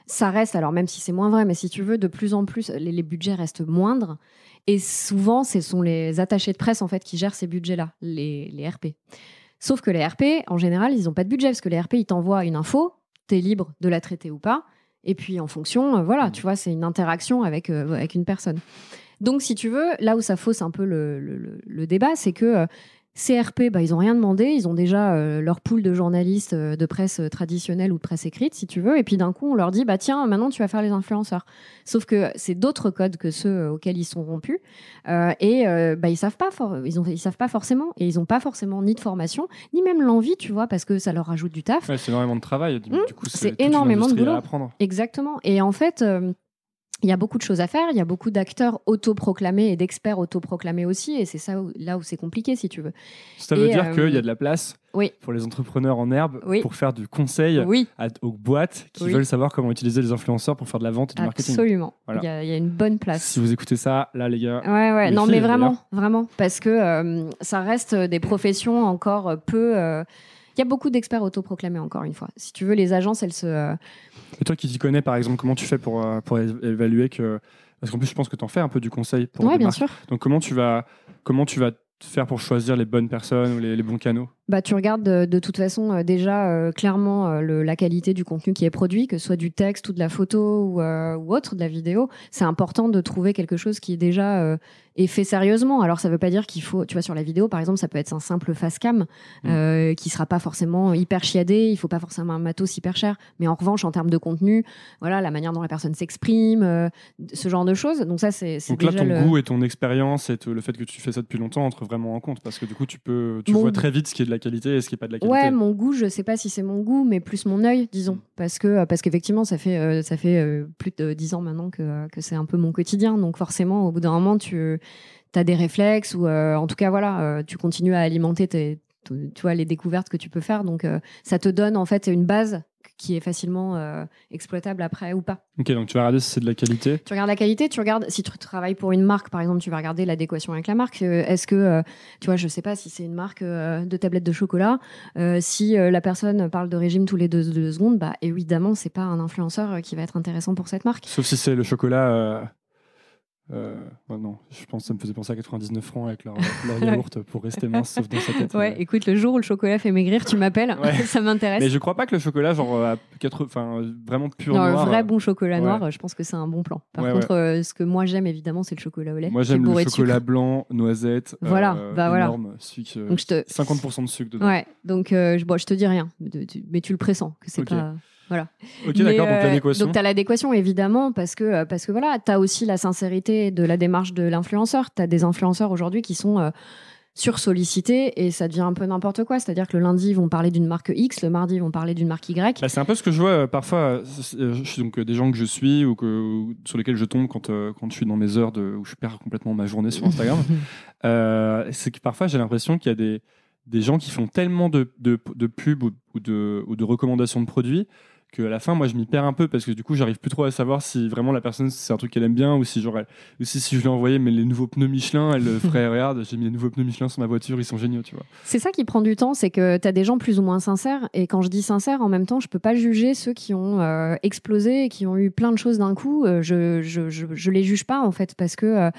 ça reste, alors même si c'est moins vrai, mais si tu veux, de plus en plus, les, budgets restent moindres. Et souvent, ce sont les attachés de presse en fait qui gèrent ces budgets-là, les, RP. Sauf que les RP, en général, ils n'ont pas de budget parce que les RP, ils t'envoient une info, tu es libre de la traiter ou pas. Et puis en fonction, euh, voilà, tu vois, c'est une interaction avec, avec une personne. Donc, si tu veux, là où ça fausse un peu le, le débat, c'est que CRP, bah, ils n'ont rien demandé. Ils ont déjà euh, leur pool de journalistes euh, de presse euh, traditionnelle ou de presse écrite, si tu veux. Et puis d'un coup, on leur dit, bah tiens, maintenant tu vas faire les influenceurs. Sauf que c'est d'autres codes que ceux auxquels ils sont rompus. et bah, ils savent pas, ils, ont, ils savent pas forcément. Et ils n'ont pas forcément ni de formation, ni même l'envie, tu vois, parce que ça leur rajoute du taf. c'est énormément de travail. Du, mmh. coup, c'est énormément de boulot. Exactement. Et en fait il y a beaucoup de choses à faire, il y a beaucoup d'acteurs autoproclamés et d'experts autoproclamés aussi, et c'est ça là où c'est compliqué, si tu veux. Ça veut dire qu'il y a de la place pour les entrepreneurs en herbe pour faire du conseil aux boîtes qui veulent savoir comment utiliser les influenceurs pour faire de la vente et du marketing. Absolument. Il, y a, une bonne place. Si vous écoutez ça, là, les gars. Ouais, ouais. Non, mais vraiment, vraiment. Parce que euh, ça reste des professions encore peu. Euh, il y a beaucoup d'experts autoproclamés, encore une fois. Si tu veux, les agences, elles se. Euh, Et toi qui t'y connais, par exemple, comment tu fais pour, pour évaluer que. Parce qu'en plus, je pense que tu en fais un peu du conseil pour. Oui, bien sûr. Donc, comment tu vas, comment tu vas faire pour choisir les bonnes personnes ou les, bons canaux? Bah, Tu regardes de, toute façon euh, déjà euh, clairement euh, la qualité du contenu qui est produit, que ce soit du texte ou de la photo ou, ou autre, de la vidéo. C'est important de trouver quelque chose qui est déjà est fait sérieusement. Alors ça veut pas dire qu'il faut, tu vois, sur la vidéo par exemple, ça peut être un simple face cam mmh. qui sera pas forcément hyper chiadé, il faut pas forcément un matos hyper cher, mais en revanche en termes de contenu, voilà, la manière dont la personne s'exprime, ce genre de choses. Donc ça c'est. Donc là ton goût et ton expérience et le fait que tu fais ça depuis longtemps entrent vraiment en compte parce que du coup tu peux, tu vois très vite ce qui est de la qualité et ce qui pas de la qualité. Ouais, mon goût, je sais pas si c'est mon goût, mais plus mon œil, disons, parce que parce qu'effectivement ça fait euh, ça fait euh, plus de dix ans maintenant que, que c'est un peu mon quotidien, donc forcément au bout d'un moment tu as des réflexes ou euh, en tout cas voilà, tu continues à alimenter tes, tu vois les découvertes que tu peux faire, donc ça te donne en fait une base qui est facilement euh, exploitable après ou pas. Ok, donc tu vas regarder si c'est de la qualité. Tu regardes la qualité, tu regardes si tu travailles pour une marque, par exemple, tu vas regarder l'adéquation avec la marque. Euh, est-ce que, euh, tu vois, je sais pas si c'est une marque de tablettes de chocolat, si la personne parle de régime tous les deux, deux secondes, bah évidemment, c'est pas un influenceur qui va être intéressant pour cette marque. Sauf si c'est le chocolat euh, non, je pense que ça me faisait penser à 99 francs avec *laughs* leur, yaourt pour rester mince, sauf dans sa tête. Ouais, écoute, le jour où le chocolat fait maigrir, tu m'appelles, *laughs* ça m'intéresse. Mais je crois pas que le chocolat, genre, à 4... enfin, vraiment pur non, noir. vrai bon chocolat noir, je pense que c'est un bon plan. Par contre, euh, ce que moi j'aime évidemment, c'est le chocolat au lait. Moi j'aime le chocolat blanc, noisette. Voilà, euh, bah voilà. Énorme, donc, te... 50% de sucre dedans. Ouais, donc je, bon, je te dis rien, mais tu le pressens que c'est pas. Voilà. Ok, d'accord, donc euh, l'adéquation. Donc tu as l'adéquation, évidemment, parce que, euh, parce que voilà, tu as aussi la sincérité de la démarche de l'influenceur. Tu as des influenceurs aujourd'hui qui sont euh, sursollicités et ça devient un peu n'importe quoi. C'est-à-dire que le lundi, ils vont parler d'une marque X, le mardi, ils vont parler d'une marque Y. Bah, c'est un peu ce que je vois parfois. donc, des gens que je suis ou que, sur lesquels je tombe quand, quand je suis dans mes heures de, où je perds complètement ma journée sur Instagram. *laughs* c'est que parfois, j'ai l'impression qu'il y a des, des gens qui font tellement de, de, de pubs ou, ou, de, ou de recommandations de produits à la fin, moi, je m'y perds un peu parce que du coup, j'arrive plus trop à savoir si vraiment la personne, c'est un truc qu'elle aime bien ou si, genre, si, si je lui envoyais mais les nouveaux pneus Michelin, elle *laughs* ferait regarde, j'ai mis les nouveaux pneus Michelin sur ma voiture, ils sont géniaux, tu vois. C'est ça qui prend du temps, c'est que tu as des gens plus ou moins sincères. Et quand je dis sincère, en même temps, je peux pas juger ceux qui ont euh, explosé et qui ont eu plein de choses d'un coup. Euh, je, je, je, les juge pas, en fait, parce que. Euh,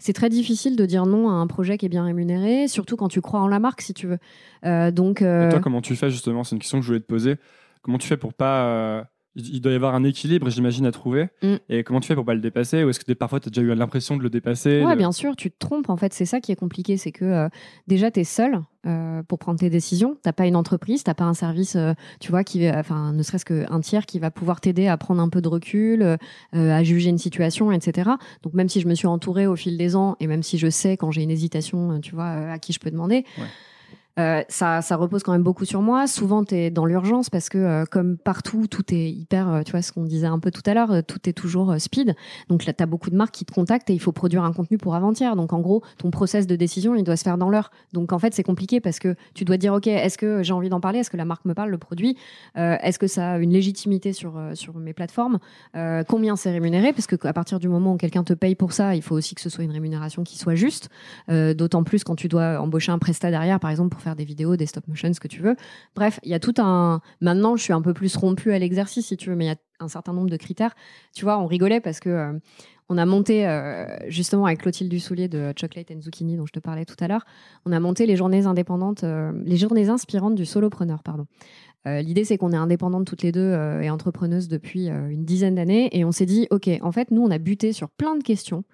c'est très difficile de dire non à un projet qui est bien rémunéré, surtout quand tu crois en la marque, si tu veux. donc, Et toi, comment tu fais justement? C'est une question que je voulais te poser. Comment tu fais pour pas il doit y avoir un équilibre, j'imagine, à trouver. Mm. Et comment tu fais pour pas le dépasser? Ou est-ce que parfois tu as déjà eu l'impression de le dépasser Ouais, bien sûr, tu te trompes. En fait, c'est ça qui est compliqué. C'est que euh, déjà, tu es seul euh, pour prendre tes décisions. Tu pas une entreprise, tu pas un service, euh, tu vois, qui, enfin, ne serait-ce qu'un tiers qui va pouvoir t'aider à prendre un peu de recul, à juger une situation, etc. Donc, même si je me suis entourée au fil des ans et même si je sais quand j'ai une hésitation, tu vois, à qui je peux demander. Euh, ça, ça repose quand même beaucoup sur moi. Souvent, tu es dans l'urgence parce que, euh, comme partout, tout est hyper, euh, tu vois, ce qu'on disait un peu tout à l'heure, tout est toujours speed. Donc là, tu as beaucoup de marques qui te contactent et il faut produire un contenu pour avant-hier. Donc en gros, ton process de décision, il doit se faire dans l'heure. Donc en fait, c'est compliqué parce que tu dois dire, OK, est-ce que j'ai envie d'en parler? Est-ce que la marque me parle, le produit? Est-ce que ça a une légitimité sur, sur mes plateformes? Combien c'est rémunéré? Parce que à partir du moment où quelqu'un te paye pour ça, il faut aussi que ce soit une rémunération qui soit juste. D'autant plus quand tu dois embaucher un prestat derrière, par exemple, pour faire des vidéos, des stop motion, ce que tu veux. Bref, il y a tout un. Maintenant, je suis un peu plus rompue à l'exercice, si tu veux, mais il y a un certain nombre de critères. Tu vois, on rigolait parce que. euh, on a monté, euh, justement, avec Clotilde Dussoulier de Chocolate and Zucchini, dont je te parlais tout à l'heure, on a monté les journées indépendantes, euh, les journées inspirantes du solopreneur, pardon. L'idée, c'est qu'on est indépendantes toutes les deux et entrepreneuses depuis une dizaine d'années. Et on s'est dit, OK, en fait, nous, on a buté sur plein de questions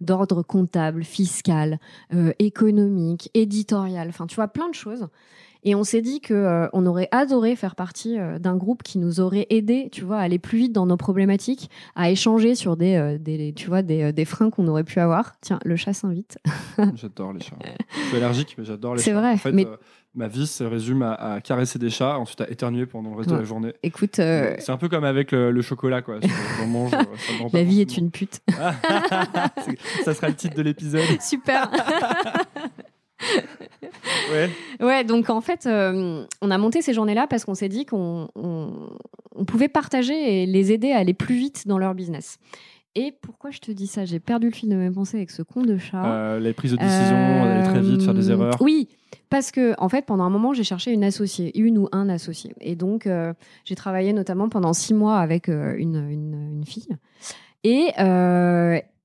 d'ordre comptable, fiscal, euh, économique, éditorial, enfin, tu vois, plein de choses. Et on s'est dit que euh, on aurait adoré faire partie euh, d'un groupe qui nous aurait aidé, tu vois, à aller plus vite dans nos problématiques, à échanger sur des, euh, des tu vois, des, des freins qu'on aurait pu avoir. Tiens, le chat s'invite. *laughs* J'adore les chats. Je suis allergique, mais j'adore les C'est chats. vrai, En fait, mais- ma vie se résume à, à caresser des chats, ensuite à éternuer pendant le reste de la journée. Écoute, C'est un peu comme avec le, le chocolat, quoi. J'en mange, ça *laughs* me rend pas la vie est une pute. *laughs* C'est- ça sera le titre de l'épisode. Super. *laughs* Ouais. Ouais, donc en fait, euh, on a monté ces journées-là parce qu'on s'est dit qu'on on, on pouvait partager et les aider à aller plus vite dans leur business. Et pourquoi je te dis ça? J'ai perdu le fil de mes pensées avec ce con de chat. Euh, les prises de décision, aller très vite, faire des Euh, erreurs. Oui, parce que en fait, pendant un moment, j'ai cherché une associée, une ou un associé. Et donc, euh, j'ai travaillé notamment pendant six mois avec une, une- une fille. Et,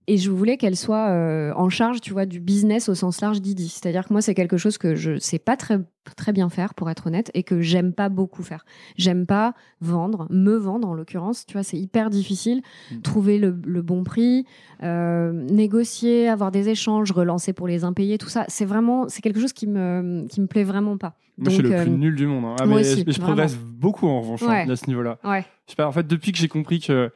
et je voulais qu'elle soit euh, en charge, tu vois, du business au sens large d'Idi. C'est-à-dire que moi, c'est quelque chose que je sais pas très, très bien faire, pour être honnête, et que j'aime pas beaucoup faire. J'aime pas vendre, me vendre en l'occurrence. Tu vois, c'est hyper difficile. Mm. Trouver le, le bon prix, euh, négocier, avoir des échanges, relancer pour les impayés, tout ça. C'est vraiment, c'est quelque chose qui me, qui me plaît vraiment pas. Moi, je suis Donc, le plus euh, nul du monde. hein. Ah, moi mais, aussi, je vraiment. progresse beaucoup en revanche hein, à ce niveau-là. Ouais. Je sais pas, en fait, depuis que j'ai compris que.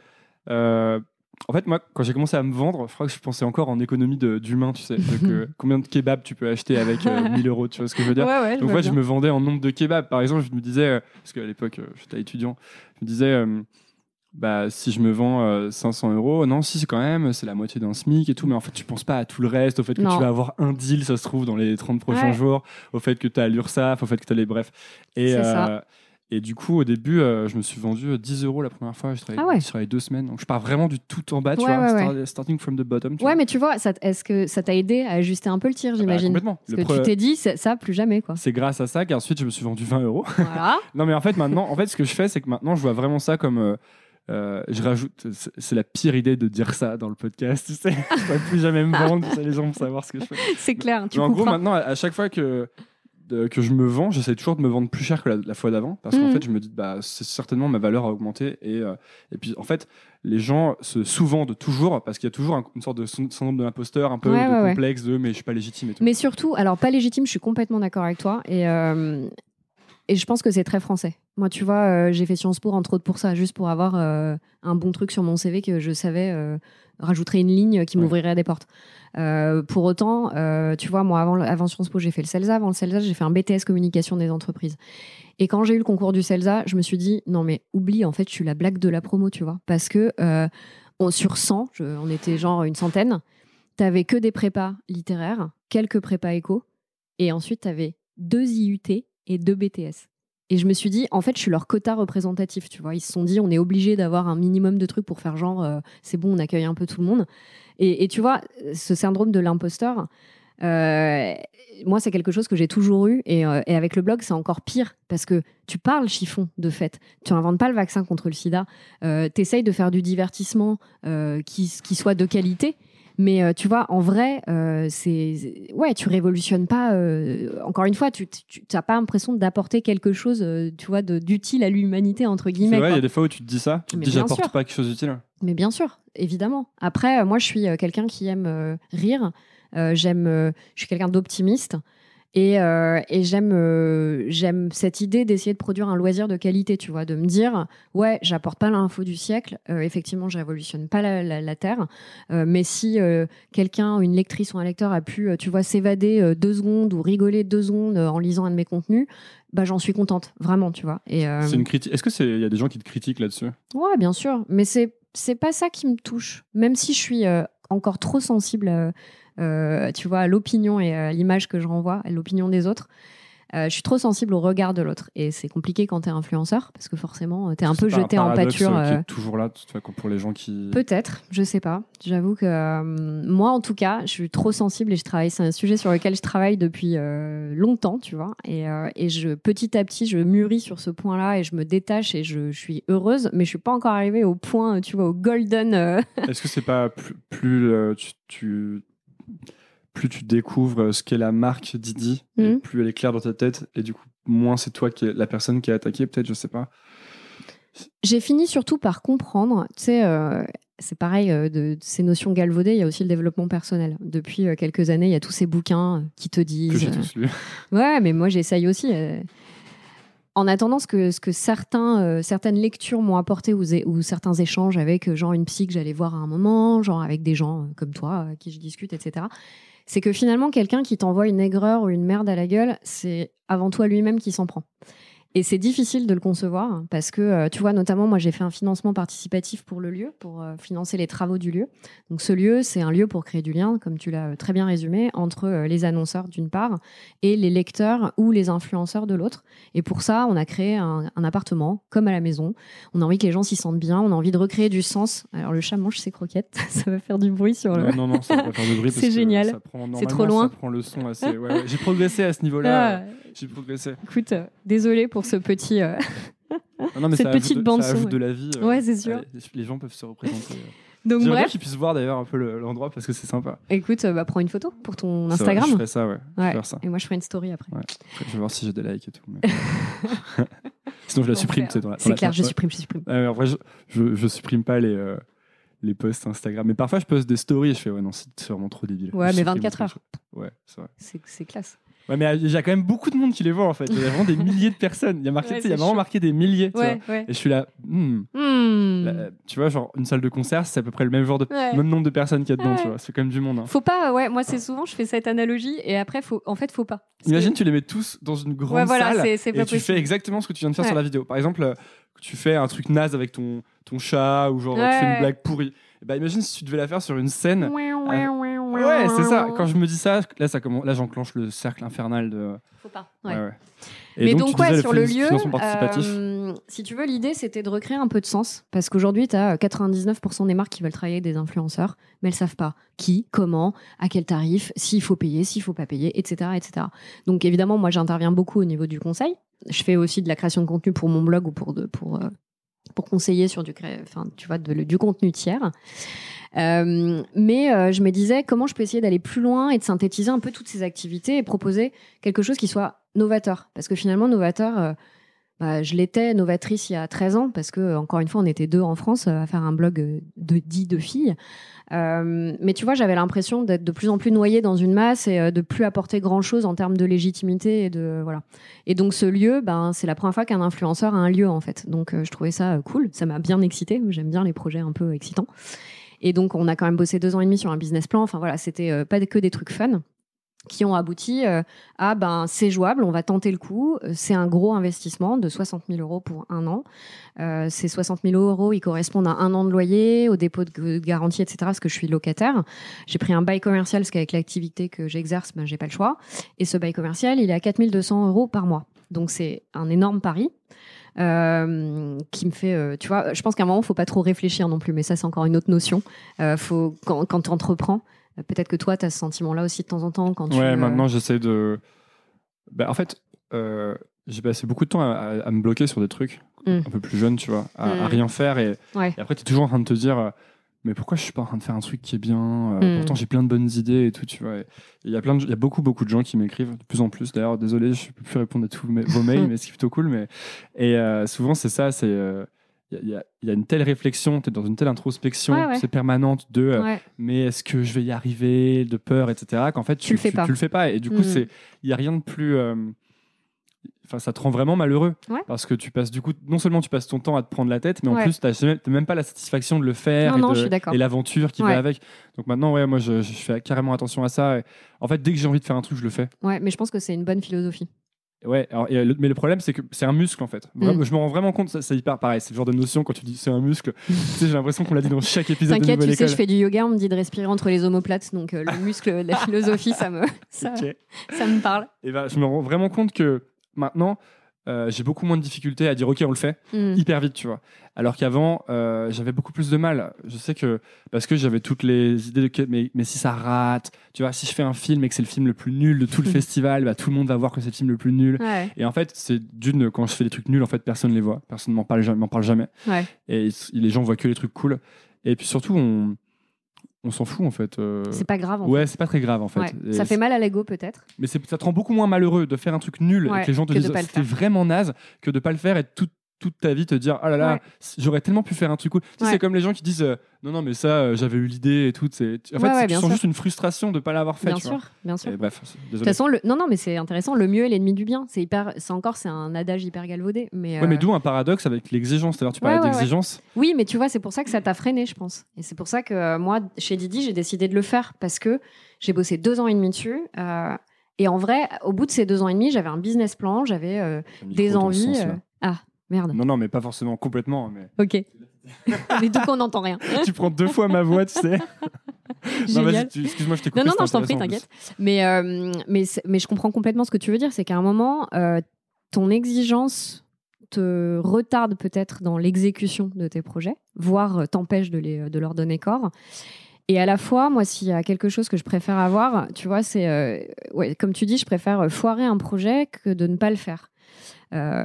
euh, en fait, moi, quand j'ai commencé à me vendre, je crois que je pensais encore en économie d'humain, tu sais. Donc, euh, *laughs* combien de kebabs tu peux acheter avec euh, *laughs* 1000 euros, tu vois ce que je veux dire Ouais, ouais, Donc, moi, je me vendais en nombre de kebabs. Par exemple, je me disais, euh, parce qu'à l'époque, euh, j'étais étudiant, je me disais, bah, si je me vends euh, 500 euros, non, si, c'est quand même, c'est la moitié d'un SMIC et tout. Mais en fait, tu penses pas à tout le reste, au fait que Non. tu vas avoir un deal, ça se trouve, dans les 30 prochains Ouais. jours, au fait que tu as l'URSSAF, au fait que tu as les. Bref. Et, C'est ça. Et du coup, au début, euh, je me suis vendu euh, 10 euros la première fois. Je travaillais, Ah ouais. je travaillais deux semaines. Donc, je pars vraiment du tout en bas, tu Ouais, vois, ouais, start- starting from the bottom. Tu Ouais, vois. mais tu vois, est-ce que ça t'a aidé à ajuster un peu le tir, Ah bah, j'imagine complètement. Parce Le que pre- tu t'es dit, ça, plus jamais, quoi. C'est grâce à ça qu'ensuite, je me suis vendu 20 euros. voilà. *laughs* Non, mais en fait, maintenant, en fait, ce que je fais, c'est que maintenant, je vois vraiment ça comme. euh, euh, je rajoute, c'est- la pire idée de dire ça dans le podcast, tu sais. *laughs* je pourrais plus jamais me vendre, tu sais, les gens vont savoir ce que je fais. C'est clair, tu Mais en gros, maintenant, à, à chaque fois que, de- que je me vends, j'essaie toujours de me vendre plus cher que la, la fois d'avant, parce qu'en Mhm. fait, je me dis, bah, c'est certainement ma valeur a augmenté. Et, euh, et puis, en fait, les gens se sous-vendent toujours, parce qu'il y a toujours un- une sorte de syn- syndrome de l'imposteur, un peu Ouais, de ouais, ouais. complexe de, mais je suis pas légitime et tout. Mais surtout, alors pas légitime, je suis complètement d'accord avec toi. Et, euh, et je pense que c'est très français. Moi, tu vois, euh, j'ai fait Sciences Po, entre autres pour ça, juste pour avoir euh, un bon truc sur mon CV que je savais euh, rajouterait une ligne qui Ouais. m'ouvrirait des portes. Euh, pour autant, tu vois, moi, avant, Sciences Po, j'ai fait le CELSA. Avant le CELSA, j'ai fait un BTS communication des entreprises. Et quand j'ai eu le concours du CELSA, je me suis dit, non, mais oublie, en fait, je suis la blague de la promo, tu vois. Parce que on- sur 100, je- on était genre une centaine, t'avais que des prépas littéraires, quelques prépas éco, et ensuite t'avais deux IUT et deux BTS. Et je me suis dit, en fait, je suis leur quota représentatif, tu vois. Ils se sont dit, on est obligé d'avoir un minimum de trucs pour faire genre, euh, c'est bon, on accueille un peu tout le monde. Et, tu vois, ce syndrome de l'imposteur, euh, moi, c'est quelque chose que j'ai toujours eu. Et, euh, et avec le blog, c'est encore pire parce que tu parles chiffon, de fait. Tu n'inventes pas le vaccin contre le sida. Euh, tu essayes de faire du divertissement qui soit de qualité. Mais euh, tu vois, en vrai, euh, c'est ouais, tu révolutionnes pas. euh, encore une fois, tu n'as pas l'impression d'apporter quelque chose, tu vois, d'utile à l'humanité entre guillemets. il y a des fois où tu te dis ça, tu te Mais dis j'apporte pas quelque chose d'utile. Mais bien sûr, évidemment. Après, moi, je suis quelqu'un qui aime rire. Euh, j'aime, euh, je suis quelqu'un d'optimiste. Et, euh, et j'aime euh, j'aime cette idée d'essayer de produire un loisir de qualité, tu vois, de me dire, ouais, j'apporte pas l'info du siècle, euh, effectivement, je révolutionne pas la, la- la Terre, mais si quelqu'un, une lectrice ou un lecteur a pu, tu vois, s'évader deux secondes ou rigoler deux secondes en lisant un de mes contenus, bah j'en suis contente, vraiment, tu vois. Et, C'est une critique. Est-ce que c'est il y a des gens qui te critiquent là-dessus? Ouais, bien sûr, mais c'est c'est pas ça qui me touche. Même si je suis encore trop sensible, euh, tu vois, à l'opinion et à l'image que je renvoie, à l'opinion des autres. euh, je suis trop sensible au regard de l'autre et c'est compliqué quand t'es influenceur parce que forcément t'es un peu jeté en pâture. euh, qui euh, est toujours là, tu vois, comme pour les gens qui. Peut-être, je sais pas. J'avoue que euh, moi, en tout cas, je suis trop sensible et je travaille. C'est un sujet sur lequel je travaille depuis euh, longtemps, tu vois. Et, euh, et je, petit à petit, je mûris sur ce point-là et je me détache et je, je suis heureuse, mais je suis pas encore arrivée au point, tu vois, au golden. euh, Est-ce que c'est pas plus, plus euh, tu, tu- plus tu découvres ce qu'est la marque Didi, et Mhm. plus elle est claire dans ta tête, et du coup moins c'est toi qui est la personne qui est attaquée, peut-être, je sais pas. J'ai fini surtout par comprendre, tu sais, euh, c'est pareil, euh, de, de ces notions galvaudées, il y a aussi le développement personnel. Depuis euh, quelques années, il y a tous ces bouquins qui te Que disent. tous lu. Ouais, mais moi j'essaye aussi. En attendant, ce que, ce que certains, euh, certaines lectures m'ont apporté ou, certains échanges avec, euh, genre, une psy que j'allais voir à un moment, genre avec des gens euh, comme toi, euh, qui je discute, etc., c'est que finalement, quelqu'un qui t'envoie une aigreur ou une merde à la gueule, c'est avant à lui-même qui s'en prend. Et c'est difficile de le concevoir parce que, euh, tu vois, notamment, moi, j'ai fait un financement participatif pour le lieu, pour euh, financer les travaux du lieu. Donc, ce lieu, c'est un lieu pour créer du lien, comme tu l'as euh, très bien résumé, entre les annonceurs d'une part et les lecteurs ou les influenceurs de l'autre. Et pour ça, on a créé un, un appartement, comme à la maison. On a envie que les gens s'y sentent bien, on a envie de recréer du sens. Alors, le chat mange ses croquettes, *laughs* ça va faire du bruit sur le. Non, non, non, ça va pas faire de bruit. *laughs* parce C'est génial. C'est trop loin. Ça prend le son assez. ouais, ouais. J'ai progressé à ce niveau-là. Ah, J'ai progressé. écoute, désolé pour ce petit. euh, Non, non, mais Cette ça petite de- bande ça son, ajoute ouais. de la vie. euh, Ouais, c'est sûr. les gens peuvent se représenter. euh. *laughs* Donc, bref, qu'ils puissent voir d'ailleurs un peu le- l'endroit parce que c'est sympa. écoute, bah, prends une photo pour ton vrai, Instagram. je ferai ça, ouais. Je vais Ouais. faire ça. Et moi, je ferai une story après. Ouais. Je vais voir si j'ai des likes et tout. mais- *laughs* Sinon, je la supprime. C'est la- clair, je ouais. supprime, je supprime. En vrai, je, je, je supprime pas les, euh, les posts Instagram. Mais parfois, je poste des stories et je fais, ouais, non, c'est vraiment trop débile. Ouais, Je mais supprime 24 tout, heures. Ouais, c'est vrai. C'est classe. Ouais, mais euh, il y a quand même beaucoup de monde qui les voit en fait. Il y a vraiment des milliers de personnes. Il y a marqué, Ouais, il y a vraiment chaud. marqué des milliers. tu Ouais, vois. ouais. Et je suis là, hmm, Hmm. là, tu vois, genre une salle de concert, c'est à peu près le même genre de Ouais. même nombre de personnes qu'il y a dedans, Ouais. tu vois. C'est quand même du monde. hein. Faut pas, ouais, moi c'est souvent, je fais cette analogie et après, faut, en fait, faut pas. Parce Imagine, que- tu les mets tous dans une grande ouais, voilà, salle c'est c'est et tu possible. fais exactement ce que tu viens de faire Ouais. sur la vidéo. Par exemple, euh, tu fais un truc naze avec ton, ton chat ou genre tu fais Ouais. une blague pourrie. Et bah, imagine si tu devais la faire sur une scène. Ouais, ouais, c'est ça. Quand je me dis ça, là, ça commence, là, j'enclenche le cercle infernal de. Faut pas. Ouais, Ouais. ouais. Et Mais donc, donc, ouais, sur le lieu, euh, si tu veux, l'idée c'était de recréer un peu de sens. Parce qu'aujourd'hui, tu as 99% des marques qui veulent travailler avec des influenceurs, mais elles savent pas qui, comment, à quel tarif, s'il faut payer, s'il faut pas payer, etc. etc. Donc évidemment, moi j'interviens beaucoup au niveau du conseil. Je fais aussi de la création de contenu pour mon blog ou pour, de, pour, euh, pour conseiller sur du, enfin, tu vois, du contenu tiers. Euh, mais euh, je me disais comment je peux essayer d'aller plus loin et de synthétiser un peu toutes ces activités et proposer quelque chose qui soit novateur? Parce que finalement, novateur, euh, bah, je l'étais novatrice il y a 13 ans, parce que, encore une fois, on était deux en France euh, à faire un blog euh, de 10 de filles. Euh, mais tu vois, j'avais l'impression d'être de plus en plus noyée dans une masse et de plus apporter grand-chose en termes de légitimité. Et, de, voilà. et donc, ce lieu, ben, c'est la première fois qu'un influenceur a un lieu, en fait. Donc, je trouvais ça cool. Ça m'a bien excité. J'aime bien les projets un peu excitants. Et donc, on a quand même bossé deux ans et demi sur un business plan. Enfin, voilà, c'était pas que des trucs fun qui ont abouti euh, à ben c'est jouable, on va tenter le coup. Euh, C'est un gros investissement de 60 000 euros pour un an. Euh, ces 60 000 euros, ils correspondent à un an de loyer, au dépôt de garantie, etc. Parce que je suis locataire. J'ai pris un bail commercial parce qu'avec l'activité que j'exerce, ben j'ai pas le choix. Et ce bail commercial, il est à 4 200 euros par mois. Donc c'est un énorme pari. qui me fait, tu vois, je pense qu'à un moment, faut pas trop réfléchir non plus, mais ça, c'est encore une autre notion. Faut, quand, tu entreprends, peut-être que toi, tu as ce sentiment-là aussi de temps en temps quand tu. Ouais, euh, maintenant j'essaie de. Bah, en fait, euh, j'ai passé beaucoup de temps à, à- à me bloquer sur des trucs Mm. un peu plus jeune, tu vois, à, à Mm. rien faire. Et, Ouais. et après, tu es toujours en train de te dire, euh, mais pourquoi je suis pas en train de faire un truc qui est bien euh, Mm. Pourtant, j'ai plein de bonnes idées et tout, tu vois. Il y a plein de, il y a beaucoup, beaucoup de gens qui m'écrivent de plus en plus. D'ailleurs, désolé, je peux plus répondre à tous mes- vos *laughs* mails, mais c'est plutôt cool. Mais et euh, souvent, c'est ça, c'est euh, il y, a- il y a une telle réflexion, tu es dans une telle introspection, Ouais, ouais. c'est permanente de euh, Ouais. mais est-ce que je vais y arriver, de peur, etc. Qu'en fait, Tu le fais pas. Tu, le fais pas. Et du coup, c'est il y a rien de plus. euh, Enfin, ça te rend vraiment malheureux parce que tu passes du coup non seulement tu passes ton temps à te prendre la tête, mais en plus tu n'as même pas la satisfaction de le faire Non, et, l'aventure qui va avec. Donc maintenant, ouais, moi je, je fais carrément attention à ça. En fait, dès que j'ai envie de faire un truc, je le fais. Ouais, mais je pense que c'est une bonne philosophie. Ouais, alors, et le- mais le problème, c'est que c'est un muscle en fait. Mm. Je me rends vraiment compte, ça- c'est hyper pareil. C'est le genre de notion quand tu dis c'est un muscle. tu sais, j'ai l'impression qu'on l'a dit dans chaque épisode de T'inquiète, tu sais, je fais du yoga, on me dit de respirer entre les omoplates, donc euh, le *laughs* muscle la philosophie, ça me, *laughs* ça, me parle. Et ben, je me rends vraiment compte que maintenant, euh, j'ai beaucoup moins de difficultés à dire ok, on le fait Mm. hyper vite, tu vois. Alors qu'avant, euh, j'avais beaucoup plus de mal. Je sais que parce que j'avais toutes les idées de que- mais, mais si ça rate, tu vois, si je fais un film et que c'est le film le plus nul de tout le *laughs* festival, bah, tout le monde va voir que c'est le film le plus nul. Ouais, Et en fait, c'est d'une, quand je fais des trucs nuls, en fait, personne ne les voit. Personne m'en parle, jamais- m'en parle jamais. ouais. Et les gens voient que les trucs cool. Et puis surtout, on, on s'en fout, en fait. euh, C'est pas grave. En Ouais, c'est pas très grave, en fait. Ouais. Ça fait mal à l'ego, peut-être. mais c'est- ça te rend beaucoup moins malheureux de faire un truc nul Ouais, et que les gens te que de disent c'était vraiment naze que de pas le faire et toute toute ta vie te dire ah là là Ouais. j'aurais tellement pu faire un truc cool Tu sais, Ouais. c'est comme les gens qui disent euh, non non mais ça euh, j'avais eu l'idée et tout c'est en fait Ouais, tu sens sûr. juste une frustration de pas l'avoir fait Bien tu vois. sûr, bien sûr. Bref De toute façon, le... non, non, mais c'est intéressant. Le mieux est l'ennemi du bien. C'est hyper. C'est encore, c'est un adage hyper galvaudé. Mais, ouais mais euh, d'où un paradoxe avec l'exigence c'est-à-dire tu parlais d'exigence oui, mais tu vois, c'est pour ça que ça t'a freiné, je pense. Et c'est pour ça que euh, moi, chez Didi, j'ai décidé de le faire parce que j'ai bossé deux ans et demi dessus. euh, et en vrai, au bout de ces deux ans et demi, j'avais un business plan, j'avais euh, des envies. euh, Ah, merde. non non mais pas forcément complètement mais Ok. *laughs* mais du coup, on n'entend rien. *laughs* tu prends deux fois ma voix tu sais *laughs* non vas-y tu- excuse-moi je t'ai coupé Non, non, non, je t'en prie, t'inquiète. Mais, euh, mais, mais je comprends complètement ce que tu veux dire. C'est qu'à un moment, euh, ton exigence te retarde peut-être dans l'exécution de tes projets, voire euh, t'empêche de, les, de leur donner corps. Et à la fois, moi, s'il y a quelque chose que je préfère avoir, tu vois, c'est, euh, ouais, comme tu dis, je préfère foirer un projet que de ne pas le faire. Euh,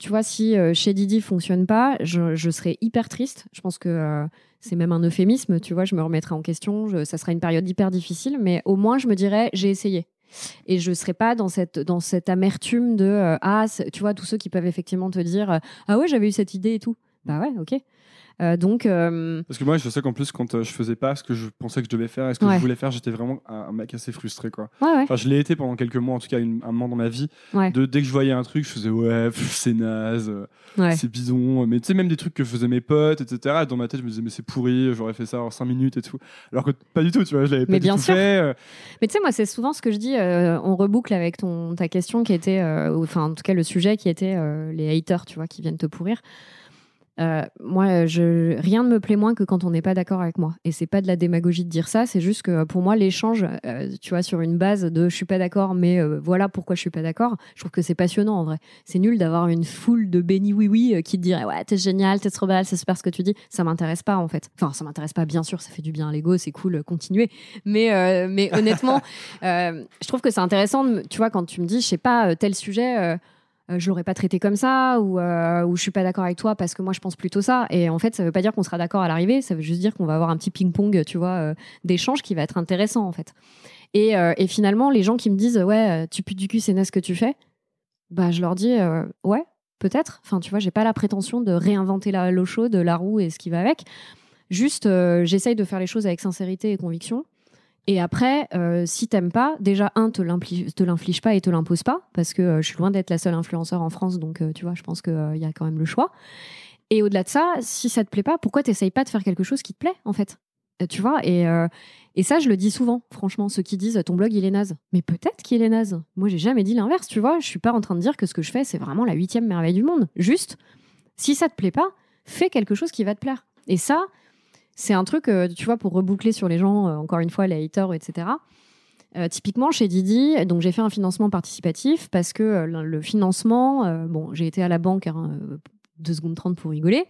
tu vois, si euh, chez Didi fonctionne pas, je, je serais hyper triste. Je pense que euh, c'est même un euphémisme, tu vois, je me remettrai en question, ça sera une période hyper difficile, mais au moins je me dirais, j'ai essayé. Et je ne serais pas dans cette, dans cette amertume de, ah, tu vois, tous ceux qui peuvent effectivement te dire, ah ouais, j'avais eu cette idée et tout. Bah ouais, ok. Euh, donc, euh, Parce que moi, je sais qu'en plus, quand euh, je faisais pas ce que je pensais que je devais faire et ce que Ouais. je voulais faire, j'étais vraiment un, mec assez frustré, quoi. ouais, ouais, Enfin, je l'ai été pendant quelques mois, en tout cas, une- un moment dans ma vie. De, dès que je voyais un truc, je faisais ouais, c'est naze, c'est bidon. Mais tu sais, même des trucs que faisaient mes potes, etc. Dans ma tête, je me disais, mais c'est pourri, j'aurais fait ça en 5 minutes et tout. Alors que pas du tout, tu vois, je l'avais pas Mais du bien tout sûr. fait. Mais tu sais, moi, c'est souvent ce que je dis. euh, on reboucle avec ton, ta question qui était, enfin, en tout cas, le sujet qui était les haters, tu vois, qui viennent te pourrir. Euh, moi, je, rien ne me plaît moins que quand on n'est pas d'accord avec moi. Et c'est pas de la démagogie de dire ça, c'est juste que pour moi, l'échange, euh, tu vois, sur une base de je suis pas d'accord, mais euh, voilà pourquoi je suis pas d'accord, je trouve que c'est passionnant en vrai. C'est nul d'avoir une foule de béni oui oui euh, qui te dirait ouais, t'es génial, t'es trop belle, c'est super ce que tu dis. Ça m'intéresse pas en fait. Enfin, ça m'intéresse pas, bien sûr, ça fait du bien à l'ego, c'est cool, continuez. Mais, euh, mais honnêtement, *laughs* euh, je trouve que c'est intéressant, tu vois, quand tu me dis, je sais pas, euh, tel sujet. Euh, je l'aurais pas traité comme ça ou, euh, ou je suis pas d'accord avec toi parce que moi je pense plutôt ça. Et en fait ça veut pas dire qu'on sera d'accord à l'arrivée. Ça veut juste dire qu'on va avoir un petit ping pong tu vois euh, d'échange qui va être intéressant en fait. Et, euh, finalement les gens qui me disent ouais euh, tu putes du cul c'est ce que tu fais bah je leur dis ouais peut-être. Enfin tu vois j'ai pas la prétention de réinventer la l'eau chaude la roue et ce qui va avec. Juste j'essaye de faire les choses avec sincérité et conviction et après, euh, si t'aimes pas, déjà, un, te l'inflige pas et te l'impose pas, parce que euh, je suis loin d'être la seule influenceur en France, donc euh, tu vois, je pense qu'il y a quand même le choix. Et au-delà de ça, si ça te plaît pas, pourquoi t'essayes pas de faire quelque chose qui te plaît, en fait? Euh, Tu vois et, euh, et ça, je le dis souvent, franchement, ceux qui disent ton blog, il est naze. Mais peut-être qu'il est naze. Moi, j'ai jamais dit l'inverse, tu vois. Je suis pas en train de dire que ce que je fais, c'est vraiment la huitième merveille du monde. Juste, si ça te plaît pas, fais quelque chose qui va te plaire. Et ça, c'est un truc, euh, tu vois, pour reboucler sur les gens, euh, encore une fois, les haters, etc. Euh, typiquement, chez Didi, donc j'ai fait un financement participatif parce que euh, le financement, euh, bon, j'ai été à la banque, hein, euh, 2 secondes 30 pour rigoler.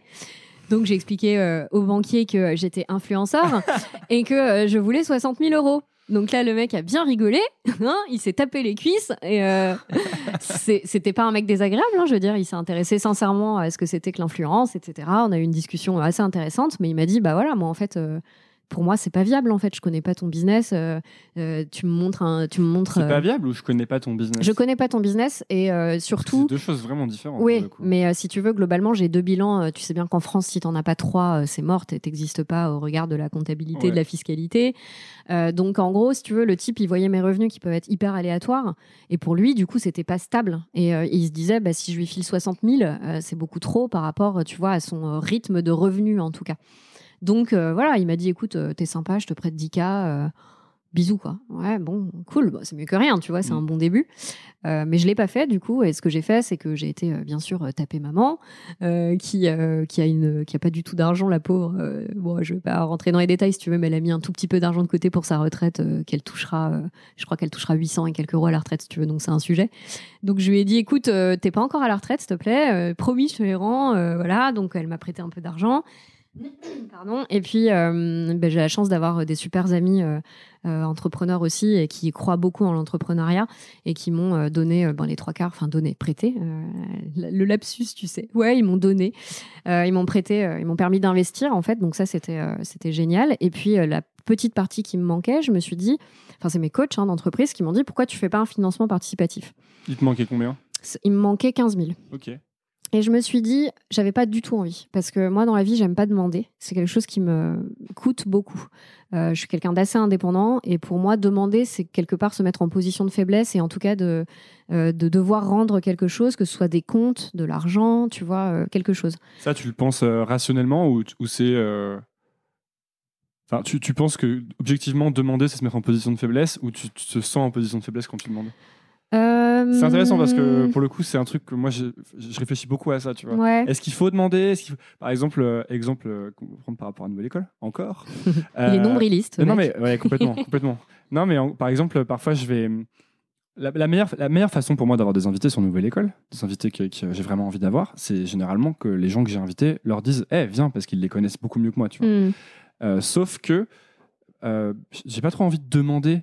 Donc j'ai expliqué au banquier que j'étais influenceur *laughs* et que je voulais 60 000 euros. Donc là, le mec a bien rigolé, *laughs* hein, il s'est tapé les cuisses et euh, *laughs* c'était pas un mec désagréable, hein, je veux dire, il s'est intéressé sincèrement à ce que c'était que l'influence, etc. On a eu une discussion assez intéressante, mais il m'a dit, bah voilà, moi en fait, euh, pour moi, c'est pas viable en fait. Je connais pas ton business. euh, euh, tu me montres un, tu me montres. C'est pas euh, viable ou je connais pas ton business? je connais pas ton business et surtout. C'est deux choses vraiment différentes. Oui, mais si tu veux, globalement, j'ai deux bilans. Tu sais bien qu'en France, si t'en as pas trois, c'est mort. et T'existes pas au regard de la comptabilité, Ouais. de la fiscalité. Donc, en gros, si tu veux, le type, il voyait mes revenus qui peuvent être hyper aléatoires. Et pour lui, du coup, c'était pas stable. Et il se disait, bah, si je lui file 60 000, euh, c'est beaucoup trop par rapport, tu vois, à son rythme de revenus, en tout cas. Donc, euh, voilà, il m'a dit, écoute, euh, t'es sympa, je te prête 10K. euh, bisous, quoi. Ouais, bon, cool. C'est mieux que rien, tu vois, c'est Mm. un bon début. Euh, mais je l'ai pas fait du coup. Et ce que j'ai fait, c'est que j'ai été euh, bien sûr taper maman, euh, qui qui a une qui a pas du tout d'argent, la pauvre. Bon, je vais pas rentrer dans les détails si tu veux, mais elle a mis un tout petit peu d'argent de côté pour sa retraite, qu'elle touchera. je crois qu'elle touchera 800 et quelques euros à la retraite si tu veux. Donc c'est un sujet. Donc je lui ai dit, écoute, t'es pas encore à la retraite, s'il te plaît. promis, je te les rends. voilà. Donc elle m'a prêté un peu d'argent. *coughs* Pardon. Et puis, euh, ben, j'ai la chance d'avoir euh, des super amis euh, euh, entrepreneurs aussi et qui croient beaucoup en l'entrepreneuriat et qui m'ont donné ben, les trois quarts, enfin donné, prêté. le lapsus, tu sais. Ouais, ils m'ont donné. Ils m'ont prêté, ils m'ont permis d'investir en fait. Donc ça, c'était c'était génial. Et puis la petite partie qui me manquait, je me suis dit, enfin c'est mes coachs hein, d'entreprise qui m'ont dit pourquoi tu fais pas un financement participatif? Il te manquait combien? Il me manquait 15 000. Ok. Et je me suis dit, j'avais pas du tout envie. Parce que moi, dans la vie, j'aime pas demander. C'est quelque chose qui me coûte beaucoup. Euh, je suis quelqu'un d'assez indépendant. Et pour moi, demander, c'est quelque part se mettre en position de faiblesse et en tout cas de, euh, de devoir rendre quelque chose, que ce soit des comptes, de l'argent, tu vois, euh, quelque chose. Ça, tu le penses rationnellement ou, c'est. Enfin, tu, tu penses que objectivement demander c'est se mettre en position de faiblesse ou tu te sens en position de faiblesse quand tu demandes? Euh, C'est intéressant parce que pour le coup c'est un truc que moi je, je réfléchis beaucoup à ça, tu vois. Ouais. Est-ce qu'il faut demander faut- Par exemple, euh, exemple euh, prendre par rapport à Nouvelle École, encore. *laughs* Il est Euh, nombriliste. non, mec. mais ouais, complètement, complètement. *laughs* Non, mais en- par exemple, parfois, je vais. La, la meilleure, la meilleure façon pour moi d'avoir des invités sur Nouvelle École, des invités que, que j'ai vraiment envie d'avoir, c'est généralement que les gens que j'ai invités leur disent Eh, viens, parce qu'ils les connaissent beaucoup mieux que moi, tu vois. Hmm. Euh, sauf que euh, j'ai pas trop envie de demander.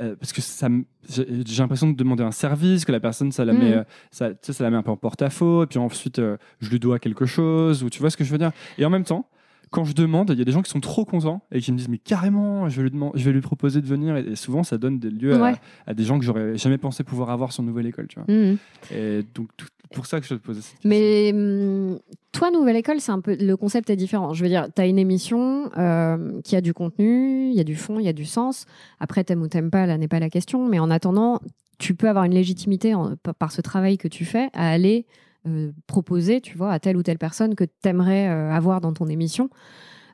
Euh, Parce que ça, j'ai l'impression de demander un service, que la personne, ça la, met, euh, ça, tu sais, ça la met un peu en porte-à-faux, et puis ensuite, euh, je lui dois quelque chose, ou tu vois ce que je veux dire. Et en même temps, quand je demande, il y a des gens qui sont trop contents et qui me disent mais carrément, je vais lui, demander, je vais lui proposer de venir. Et, souvent, ça donne des lieux à- Ouais. à, des gens que j'aurais jamais pensé pouvoir avoir sur Nouvelle École, tu vois. Hmm. Et donc, tout- pour ça que je te posais cette question. Mais hum, toi, Nouvelle École, c'est un peu le concept est différent. Je veux dire, tu as une émission euh, qui a du contenu, il y a du fond, il y a du sens. Après, t'aimes ou t'aimes pas, là n'est pas la question. Mais en attendant, tu peux avoir une légitimité par ce travail que tu fais à aller euh, proposer, tu vois, à telle ou telle personne que t'aimerais euh, avoir dans ton émission.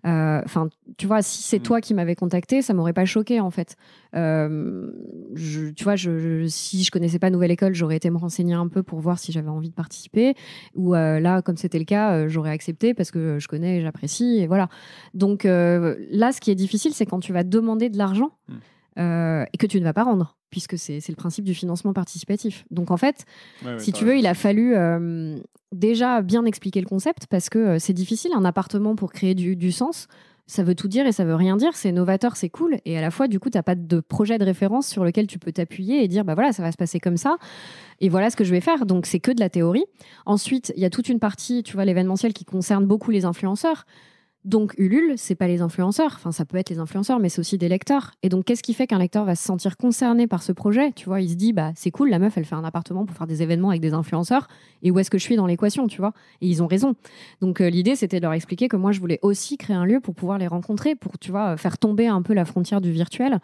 Euh, Enfin, tu vois, si c'est Mm. toi qui m'avais contacté, ça m'aurait pas choqué en fait. Euh, je- tu vois, je, je- si je connaissais pas Nouvelle École, j'aurais été me renseigner un peu pour voir si j'avais envie de participer. Ou euh, là, comme c'était le cas, j'aurais accepté parce que je connais, et j'apprécie, et voilà. Donc là, ce qui est difficile, c'est quand tu vas demander de l'argent Mm. Euh, et que tu ne vas pas rendre, puisque c'est le principe du financement participatif. Donc en fait, Ouais, si tu veux, il a fallu euh, déjà bien expliquer le concept parce que euh, c'est difficile. Un appartement pour créer du, du sens, ça veut tout dire et ça veut rien dire. C'est novateur, c'est cool. Et à la fois, du coup, tu n'as pas de projet de référence sur lequel tu peux t'appuyer et dire, bah voilà, ça va se passer comme ça. Et voilà ce que je vais faire. Donc, c'est que de la théorie. Ensuite, il y a toute une partie, tu vois, l'événementiel qui concerne beaucoup les influenceurs. Donc Ulule, c'est pas les influenceurs, enfin ça peut être les influenceurs, mais c'est aussi des lecteurs. Et donc qu'est-ce qui fait qu'un lecteur va se sentir concerné par ce projet? Tu vois, il se dit bah c'est cool, la meuf elle fait un appartement pour faire des événements avec des influenceurs. Et où est-ce que je suis dans l'équation, tu vois? Et ils ont raison. Donc euh, l'idée c'était de leur expliquer que moi je voulais aussi créer un lieu pour pouvoir les rencontrer, pour tu vois faire tomber un peu la frontière du virtuel.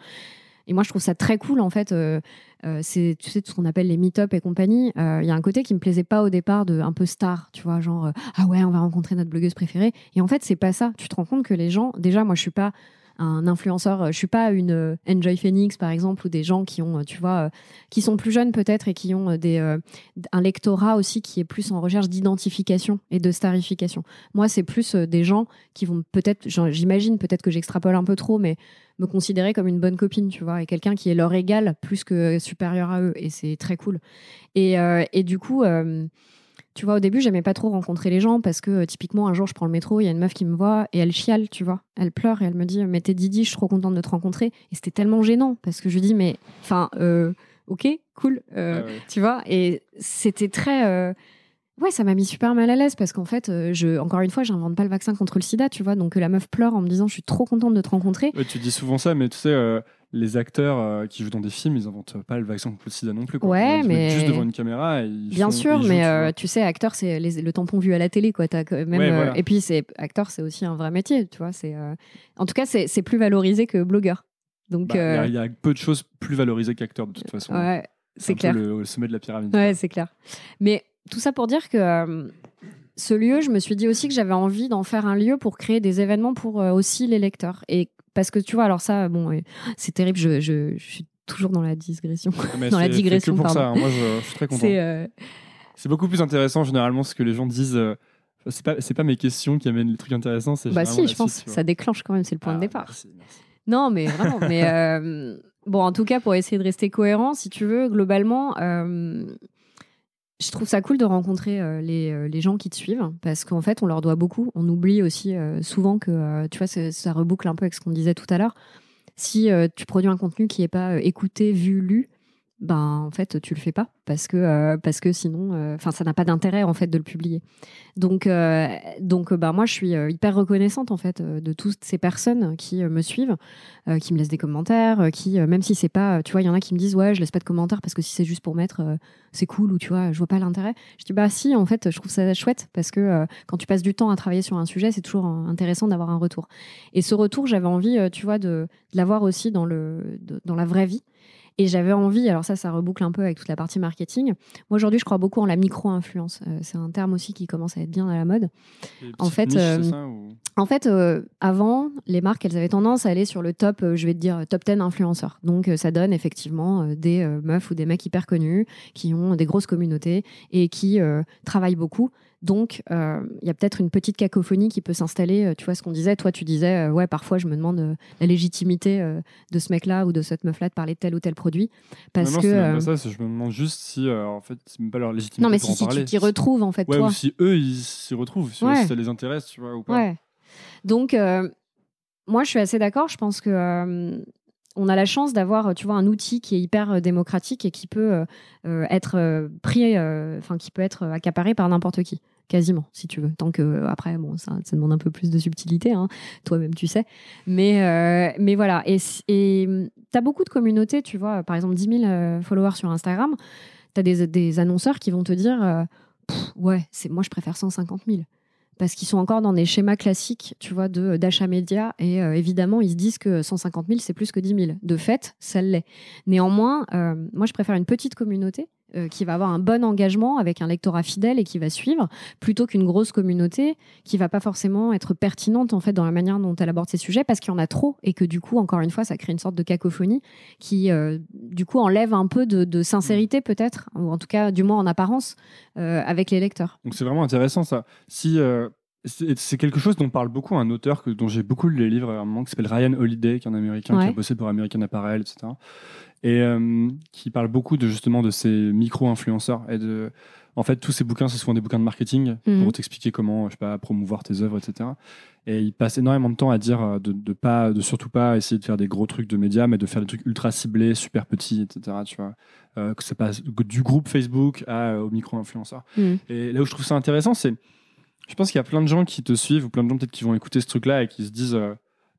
Et moi, je trouve ça très cool, en fait. euh, euh, c'est, tu sais, tout ce qu'on appelle les meet-up et compagnie. Euh, Il y a un côté qui me plaisait pas au départ de un peu star, tu vois, genre, ah ouais, on va rencontrer notre blogueuse préférée. Et en fait, c'est pas ça. Tu te rends compte que les gens, déjà, moi, je suis pas un influenceur, euh, je suis pas une euh, Enjoy Phoenix, par exemple, ou des gens qui ont, euh, tu vois, qui sont plus jeunes peut-être et qui ont des, un lectorat aussi qui est plus en recherche d'identification et de starification. Moi, c'est plus des gens qui vont peut-être, j'imagine peut-être que j'extrapole un peu trop, mais me considérer comme une bonne copine, tu vois, et quelqu'un qui est leur égal plus que supérieur à eux, et c'est très cool. Et, et du coup, tu vois, au début, j'aimais pas trop rencontrer les gens parce que euh, typiquement, un jour, je prends le métro, il y a une meuf qui me voit et elle chiale, tu vois, elle pleure et elle me dit, mais t'es Didi, je suis trop contente de te rencontrer. Et c'était tellement gênant parce que je lui dis, mais enfin, euh, ok, cool, euh, Ah ouais. tu vois, et c'était très. euh, Ouais, ça m'a mis super mal à l'aise parce qu'en fait, je, encore une fois, j'invente pas le vaccin contre le sida, tu vois. Donc, la meuf pleure en me disant Je suis trop contente de te rencontrer. Ouais, tu dis souvent ça, mais tu sais, les acteurs euh, qui jouent dans des films, ils inventent pas le vaccin contre le sida non plus. Quoi. Ouais, Ils mais- Juste devant une caméra. Et ils Bien font- sûr, ils mais tu euh, tu sais, acteur, c'est le tampon vu à la télé, quoi. Quand même, Ouais, euh. Et puis, c'est acteur, c'est aussi un vrai métier, tu vois. C'est, en tout cas, c'est plus valorisé que blogueur. Donc, Bah, Il y a- il y, a peu de choses plus valorisées qu'acteurs, de toute façon. ouais, c'est un peu clair. Le, le sommet de la pyramide. Ouais, c'est clair. Mais tout ça pour dire que ce lieu, je me suis dit aussi que j'avais envie d'en faire un lieu pour créer des événements pour aussi les lecteurs. Et parce que tu vois, alors ça, bon, c'est terrible, je, je- je suis toujours dans la digression. Mais *laughs* Dans la digression, que pour ça, hein. moi je, je suis très content. C'est euh, C'est beaucoup plus intéressant généralement ce que les gens disent. euh, c'est pas, pas mes questions qui amènent les trucs intéressants, bah si, je pense, suite, ça déclenche quand même, c'est le point Ah, de départ. merci, merci. Non, mais vraiment. mais *laughs* euh, bon, en tout cas, pour essayer de rester cohérent, si tu veux, globalement, euh, je trouve ça cool de rencontrer euh, les, euh, les gens qui te suivent parce qu'en fait, on leur doit beaucoup. On oublie aussi euh, souvent que, tu vois, c'est- ça reboucle un peu avec ce qu'on disait tout à l'heure. Si tu produis un contenu qui n'est pas écouté, vu, lu, ben en fait tu le fais pas parce que euh, parce que sinon enfin ça n'a pas d'intérêt en fait de le publier. Donc euh, donc ben moi je suis euh, hyper reconnaissante en fait euh, de toutes ces personnes qui euh, me suivent euh, qui me laissent des commentaires euh, qui euh, même si c'est pas tu vois il y en a qui me disent ouais je laisse pas de commentaires parce que si c'est juste pour mettre euh, c'est cool ou tu vois je vois pas l'intérêt. Je dis bah si en fait je trouve ça chouette parce que euh, quand tu passes du temps à travailler sur un sujet c'est toujours euh, intéressant d'avoir un retour. Et ce retour j'avais envie euh, tu vois de, l'avoir aussi dans le dans la vraie vie et j'avais envie, alors ça, ça reboucle un peu avec toute la partie marketing. Moi, aujourd'hui, je crois beaucoup en la micro-influence. Euh, c'est un terme aussi qui commence à être bien à la mode. Les En fait, niches, euh, c'est ça, ou- En fait, euh, avant, les marques, elles avaient tendance à aller sur le top, euh, je vais te dire, top 10 influenceurs. Donc, euh, ça donne effectivement euh, des euh, meufs ou des mecs hyper connus qui ont des grosses communautés et qui euh, travaillent beaucoup. Donc, euh, il y a peut-être une petite cacophonie qui peut s'installer. Euh, Tu vois ce qu'on disait Toi, tu disais, euh, ouais, parfois, je me demande euh, la légitimité de ce mec-là ou de cette meuf-là de parler de tel ou tel produit. Parce non, non, que. même pas ça, je me demande juste si, en fait, c'est même pas leur légitimité non, mais pour si, en si parler. tu t'y retrouves, en fait, Ouais, toi. ou si eux, ils s'y retrouvent, si, Ouais. si ça les intéresse, tu vois, ou pas. Ouais. Donc, moi, je suis assez d'accord. Je pense que on a la chance d'avoir, tu vois, un outil qui est hyper démocratique et qui peut euh, être euh, pris, euh, enfin, qui peut être accaparé par n'importe qui, quasiment, si tu veux. Tant que euh, après, bon, ça, demande un peu plus de subtilité, hein. toi-même, tu sais. Mais, euh, mais voilà. Et tu as beaucoup de communautés, tu vois. Par exemple, 10 000 euh, followers sur Instagram. Tu as des, annonceurs qui vont te dire, ouais, c'est moi, je préfère 150 000 parce qu'ils sont encore dans des schémas classiques, tu vois, de d'achat média. Et évidemment, ils se disent que 150 000, c'est plus que 10 000. De fait, ça l'est. Néanmoins, moi, je préfère une petite communauté euh, qui va avoir un bon engagement avec un lectorat fidèle et qui va suivre, plutôt qu'une grosse communauté qui va pas forcément être pertinente en fait dans la manière dont elle aborde ces sujets, parce qu'il y en a trop et que du coup, encore une fois, ça crée une sorte de cacophonie qui, euh, du coup, enlève un peu de, de sincérité peut-être, ou en tout cas, du moins en apparence, euh, avec les lecteurs. Donc c'est vraiment intéressant ça. Si c'est quelque chose dont parle beaucoup un auteur que, dont j'ai beaucoup lu les livres à un moment qui s'appelle Ryan Holiday, qui est un américain qui a bossé pour American Apparel, etc. Et euh, qui parle beaucoup de justement de ces micro-influenceurs et de en fait tous ces bouquins c'est souvent des bouquins de marketing Mhm. pour t'expliquer comment je sais pas promouvoir tes œuvres etc. Et il passe énormément de temps à dire euh, de, de pas de surtout pas essayer de faire des gros trucs de médias mais de faire des trucs ultra ciblés, super petits, etc. Tu vois Euh, que ça passe du groupe Facebook à, au micro-influenceur. Mhm. Et là où je trouve ça intéressant, c'est. Je pense qu'il y a plein de gens qui te suivent, ou plein de gens peut-être qui vont écouter ce truc-là et qui se disent euh,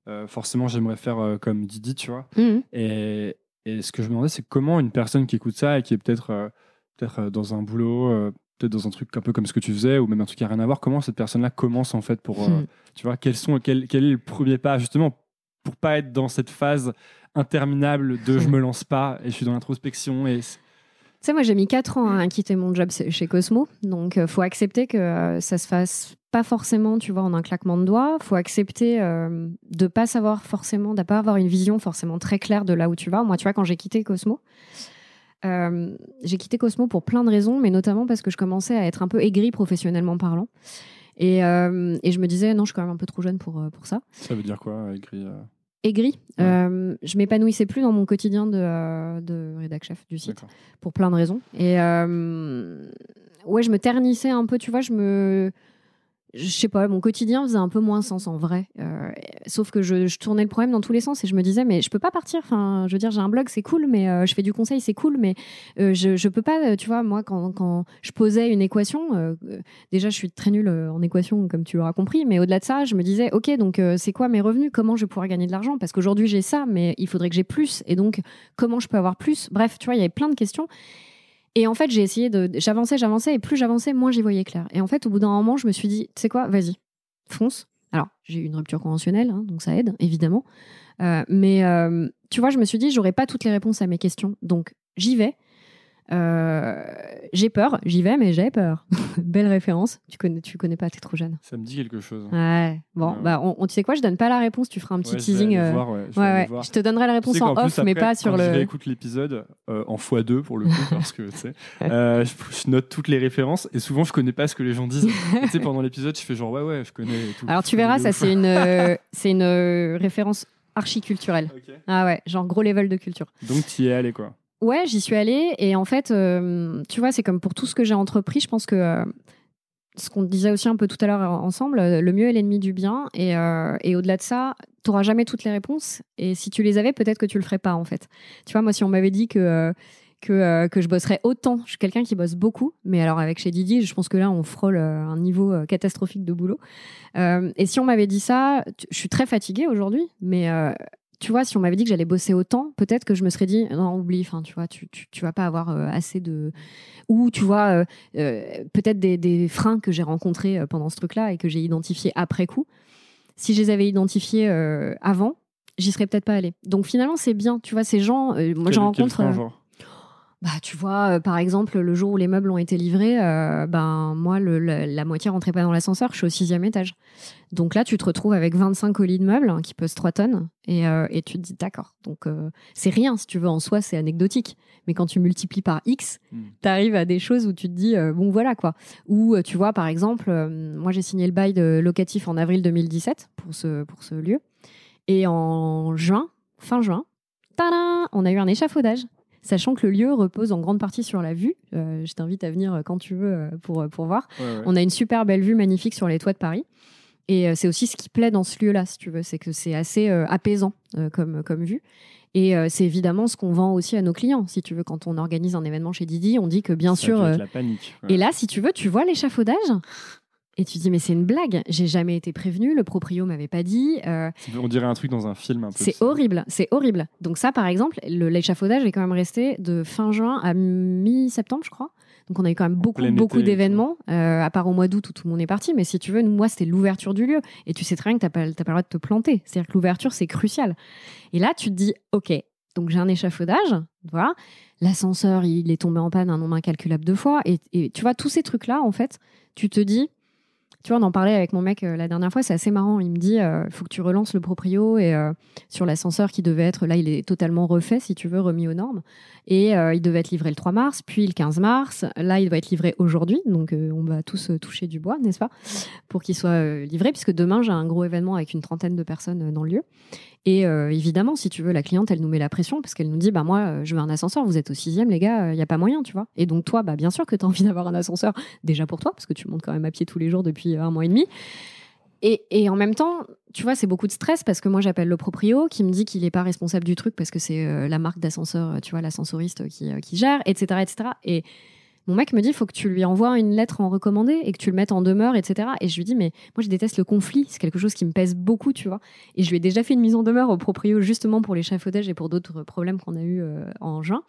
euh, forcément, j'aimerais faire euh, comme Didi, tu vois. Mhm. Et, et ce que je me demandais, c'est comment une personne qui écoute ça et qui est peut-être peut-être euh, dans un boulot, peut-être dans un truc un peu comme ce que tu faisais, ou même un truc qui n'a rien à voir, comment cette personne-là commence en fait pour. Mhm. tu vois, quels sont, quel, quel est le premier pas, justement, pour pas être dans cette phase interminable de *laughs* je me lance pas et je suis dans l'introspection et. Sais, moi, j'ai mis 4 ans à quitter mon job chez Cosmo. Donc, il faut accepter que euh, ça se fasse pas forcément, tu vois, en un claquement de doigts. faut accepter euh, de pas savoir forcément, de pas avoir une vision forcément très claire de là où tu vas. Moi, tu vois, quand j'ai quitté Cosmo, euh, j'ai quitté Cosmo pour plein de raisons, mais notamment parce que je commençais à être un peu aigrie professionnellement parlant. Et, euh, et je me disais, non, je suis quand même un peu trop jeune pour, euh, pour ça. Ça veut dire quoi, écrit Ouais. Euh, je m'épanouissais plus dans mon quotidien de, euh, de rédac chef du site pour plein de raisons. Et euh, ouais, je me ternissais un peu, tu vois, je me je sais pas, mon quotidien faisait un peu moins sens en vrai. Euh, sauf que je, tournais le problème dans tous les sens et je me disais, mais je peux pas partir. Enfin, je veux dire, j'ai un blog, c'est cool, mais euh, je fais du conseil, c'est cool, mais euh, je, je peux pas, tu vois, moi, quand, quand je posais une équation, déjà, je suis très nulle en équation, comme tu l'auras compris, mais au-delà de ça, je me disais, ok, donc c'est quoi mes revenus Comment je pouvoir gagner de l'argent Parce qu'aujourd'hui, j'ai ça, mais il faudrait que j'ai plus. Et donc, comment je peux avoir plus? Bref, tu vois, il y avait plein de questions. Et en fait, j'ai essayé de. J'avançais, j'avançais, et plus j'avançais, moins j'y voyais clair. Et en fait, au bout d'un moment, je me suis dit, tu sais quoi, vas-y, fonce. Alors, j'ai eu une rupture conventionnelle, hein, donc ça aide, évidemment. Euh, mais euh, tu vois, je me suis dit, j'aurais pas toutes les réponses à mes questions. Donc, j'y vais. Euh, j'ai peur, j'y vais, mais j'ai peur. *laughs* Belle référence. Tu connais, tu connais pas, t'es trop jeune. Ça me dit quelque chose. Ouais. Bon, bah, on, tu sais quoi, je donne pas la réponse. Tu feras un petit teasing. Voir, je, ouais, je, te donnerai la réponse en off, mais pas sur le. Je écoute l'épisode euh, en x2 pour le coup, *laughs* parce que tu sais, euh, je, note toutes les références et souvent je connais pas ce que les gens disent. *laughs* tu sais, pendant l'épisode, je fais genre ouais, ouais, je connais. Tout, Alors tu verras, ça c'est une, c'est une référence archiculturelle. Okay. Ah ouais, genre gros level de culture. Donc tu y es allé quoi. Ouais, j'y suis allée et en fait, euh, tu vois, c'est comme pour tout ce que j'ai entrepris. Je pense que euh, ce qu'on disait aussi un peu tout à l'heure ensemble, le mieux est l'ennemi du bien. Et, euh, au-delà de ça, tu n'auras jamais toutes les réponses. Et si tu les avais, peut-être que tu le ferais pas en fait. Tu vois, moi, si on m'avait dit que que, que, je bosserais autant. Je suis quelqu'un qui bosse beaucoup, mais alors avec chez Didi, je pense que là, on frôle un niveau catastrophique de boulot. et si on m'avait dit ça, je suis très fatiguée aujourd'hui, mais tu vois, si on m'avait dit que j'allais bosser autant, peut-être que je me serais dit non, oublie, enfin, tu vois, tu, tu, vas pas avoir euh, assez de. Ou, tu vois, euh, euh, peut-être des, freins que j'ai rencontrés pendant ce truc-là et que j'ai identifiés après coup. Si je les avais identifiés avant, j'y serais peut-être pas allée. Donc finalement, c'est bien, tu vois, ces gens, moi j'en rencontre. Bah, tu vois, euh, par exemple, le jour où les meubles ont été livrés, euh, ben moi, le, la, moitié rentrait pas dans l'ascenseur, je suis au sixième étage. Donc là, tu te retrouves avec 25 colis de meubles hein, qui pesent 3 tonnes et, euh, et tu te dis d'accord. Donc c'est rien, si tu veux, en soi, c'est anecdotique. Mais quand tu multiplies par X, hmm. tu arrives à des choses où tu te dis, bon voilà quoi. Ou tu vois, par exemple, moi j'ai signé le bail de locatif en avril 2017 pour ce, pour ce lieu. Et en juin, fin juin, on a eu un échafaudage sachant que le lieu repose en grande partie sur la vue. Euh, je t'invite à venir quand tu veux euh, pour, euh, pour voir. On a une super belle vue magnifique sur les toits de Paris. Et c'est aussi ce qui plaît dans ce lieu-là, si tu veux, c'est que c'est assez apaisant comme, comme vue. Et c'est évidemment ce qu'on vend aussi à nos clients. Si tu veux, quand on organise un événement chez Didi, on dit que bien sûr. La panique. Et là, si tu veux, tu vois l'échafaudage. Et tu dis, mais c'est une blague, j'ai jamais été prévenu, le proprio m'avait pas dit. Euh, on dirait un truc dans un film un peu. C'est horrible, c'est horrible. Donc, ça, par exemple, l'échafaudage est quand même resté de fin juin à mi-septembre, je crois. Donc, on a eu quand même beaucoup, beaucoup d'événements, euh, à part au mois d'août où tout le monde est parti. Mais si tu veux, moi, c'était l'ouverture du lieu. Et tu sais très bien que tu n'as pas, pas le droit de te planter. C'est-à-dire que l'ouverture, c'est crucial. Et là, tu te dis, OK, donc j'ai un échafaudage, voilà. L'ascenseur, il est tombé en panne un nombre incalculable de fois. Et, et tu vois, tous ces trucs-là, en fait, tu te dis, tu vois, on en parlait avec mon mec euh, la dernière fois, c'est assez marrant. Il me dit, il euh, faut que tu relances le proprio et euh, sur l'ascenseur qui devait être, là, il est totalement refait, si tu veux, remis aux normes. Et il devait être livré le 3 mars, puis le 15 mars. Là, il doit être livré aujourd'hui, donc on va tous toucher du bois, n'est-ce pas, pour qu'il soit livré, puisque demain j'ai un gros événement avec une trentaine de personnes dans le lieu. Et euh, évidemment, si tu veux, la cliente, elle nous met la pression parce qu'elle nous dit, bah moi, euh, je veux un ascenseur, vous êtes au sixième, les gars, il euh, n'y a pas moyen, tu vois. Et donc toi, bah bien sûr que tu as envie d'avoir un ascenseur, déjà pour toi, parce que tu montes quand même à pied tous les jours depuis un mois et demi. Et, et en même temps, tu vois, c'est beaucoup de stress parce que moi, j'appelle le proprio qui me dit qu'il n'est pas responsable du truc parce que c'est la marque d'ascenseur, tu vois, l'ascensoriste qui, qui gère, etc., etc. Et mon mec me dit, il faut que tu lui envoies une lettre en recommandé et que tu le mettes en demeure, etc. Et je lui dis, mais moi, je déteste le conflit. C'est quelque chose qui me pèse beaucoup, tu vois. Et je lui ai déjà fait une mise en demeure au proprio, justement pour l'échafaudage et pour d'autres problèmes qu'on a eu euh, en juin.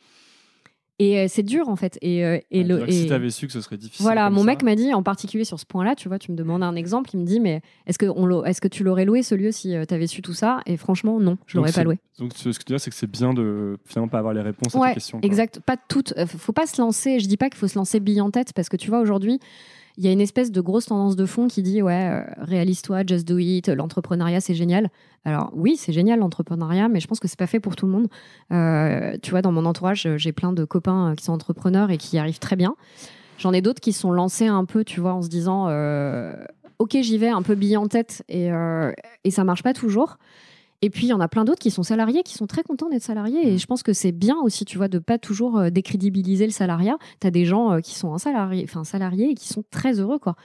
Et euh, c'est dur en fait. Et, euh, et, le, si tu avais su que ce serait difficile. Voilà, mon mec m'a dit en particulier sur ce point-là, tu vois, tu me demandes un exemple, il me dit mais est-ce que, on est-ce que tu l'aurais loué ce lieu si euh, tu avais su tout ça? Et franchement, non, je l'aurais pas loué. Donc ce que tu dis, c'est que c'est bien de finalement pas avoir les réponses à tes questions. Exact, pas toutes. Faut pas se lancer. Je dis pas qu'il faut se lancer bille en tête parce que tu vois aujourd'hui il y a une espèce de grosse tendance de fond qui dit ouais, euh, réalise-toi, just do it, l'entrepreneuriat c'est génial. Alors oui, c'est génial l'entrepreneuriat, mais je pense que c'est pas fait pour tout le monde. Euh, tu vois, dans mon entourage, j'ai plein de copains euh, qui sont entrepreneurs et qui y arrivent très bien. J'en ai d'autres qui sont lancés un peu, tu vois, en se disant ok, j'y vais, un peu bille en tête et, et ça marche pas toujours. Et puis, il y en a plein d'autres qui sont salariés, qui sont très contents d'être salariés. Et je pense que c'est bien aussi, tu vois, de pas toujours euh, décrédibiliser le salariat. Tu as des gens euh, qui sont en salarié, enfin, salariés et qui sont très heureux, quoi.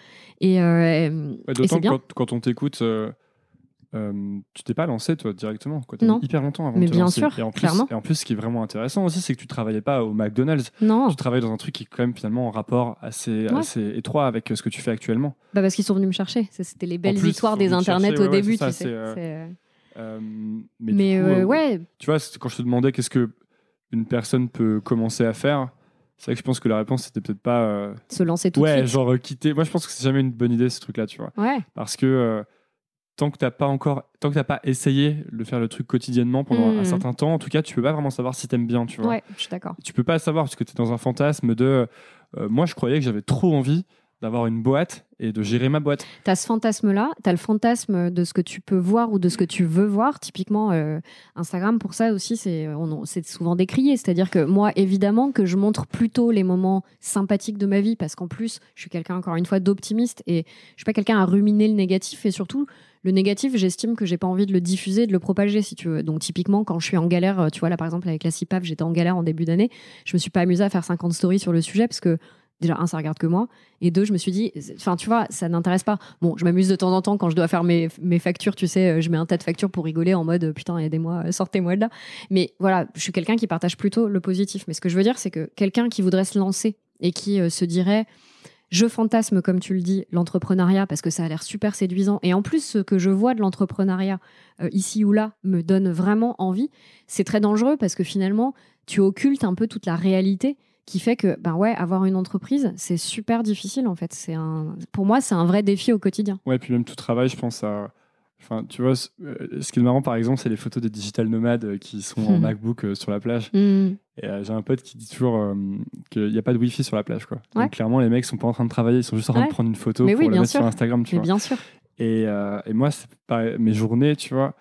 Et, euh, Ouais, et D'autant quand, quand on t'écoute, euh, euh, tu t'es pas lancé toi directement. Quoi. Non. hyper longtemps avant Mais de te bien lancer. sûr, et en plus, clairement. Et en plus, ce qui est vraiment intéressant aussi, c'est que tu travaillais pas au McDonald's. Non, Tu travailles dans un truc qui est quand même finalement en rapport assez, Ouais. assez étroit avec euh, ce que tu fais actuellement. bah parce qu'ils sont venus me chercher. C'était les belles plus, histoires des internets chercher, au ouais, ouais, début, ça, tu sais. Euh, Mais, mais du coup, euh, euh, ouais, tu vois, quand je te demandais qu'est-ce que une personne peut commencer à faire, c'est vrai que je pense que la réponse c'était peut-être pas. euh, se lancer tout ouais, de suite. genre euh, quitter. Moi, je pense que c'est jamais une bonne idée ce truc-là, tu vois. Ouais, parce que tant que t'as pas encore tant que t'as pas essayé de faire le truc quotidiennement pendant un certain temps en tout cas tu peux pas vraiment savoir si t'aimes bien tu vois ouais, je suis d'accord. tu peux pas savoir parce que t'es dans un fantasme de moi je croyais que j'avais trop envie d'avoir une boîte et de gérer ma boîte Tu as ce fantasme-là, tu as le fantasme de ce que tu peux voir ou de ce que tu veux voir. Typiquement, euh, Instagram, pour ça aussi, c'est on- c'est souvent décrié. C'est-à-dire que moi, évidemment, que je montre plutôt les moments sympathiques de ma vie, parce qu'en plus, je suis quelqu'un, encore une fois, d'optimiste et je suis pas quelqu'un à ruminer le négatif. Et surtout, le négatif, j'estime que j'ai pas envie de le diffuser, de le propager, si tu veux. Donc, typiquement, quand je suis en galère, euh, tu vois, là, par exemple, avec la CIPAV, j'étais en galère en début d'année, je me suis pas amusée à faire 50 stories sur le sujet, parce que déjà, un, ça regarde que moi. Et deux, je me suis dit, enfin, tu vois, ça n'intéresse pas. Bon, je m'amuse de temps en temps quand je dois faire mes, mes factures, tu sais, euh, je mets un tas de factures pour rigoler en mode, euh, putain, aidez-moi, euh, sortez-moi de là. Mais voilà, je suis quelqu'un qui partage plutôt le positif. Mais ce que je veux dire, c'est que quelqu'un qui voudrait se lancer et qui se dirait, je fantasme, comme tu le dis, l'entrepreneuriat parce que ça a l'air super séduisant. Et en plus, ce que je vois de l'entrepreneuriat ici ou là me donne vraiment envie. C'est très dangereux parce que finalement, tu occultes un peu toute la réalité qui fait que, ben ouais, avoir une entreprise, c'est super difficile en fait. C'est un, pour moi, c'est un vrai défi au quotidien. ouais puis même tout travail je pense à enfin tu vois ce euh, ce qui est marrant par exemple c'est les photos des digital nomades euh, qui sont en Mhm. MacBook euh, sur la plage. Et euh, j'ai un pote qui dit toujours euh, qu'il n'y a pas de wifi sur la plage. Quoi. Ouais. Donc clairement, les mecs sont pas en train de travailler, ils sont juste en train Ouais. de prendre une photo Mais pour oui, la bien mettre sûr. sur Instagram. Tu Mais vois. bien sûr. Et, et moi, c'est pareil, mes journées, tu vois,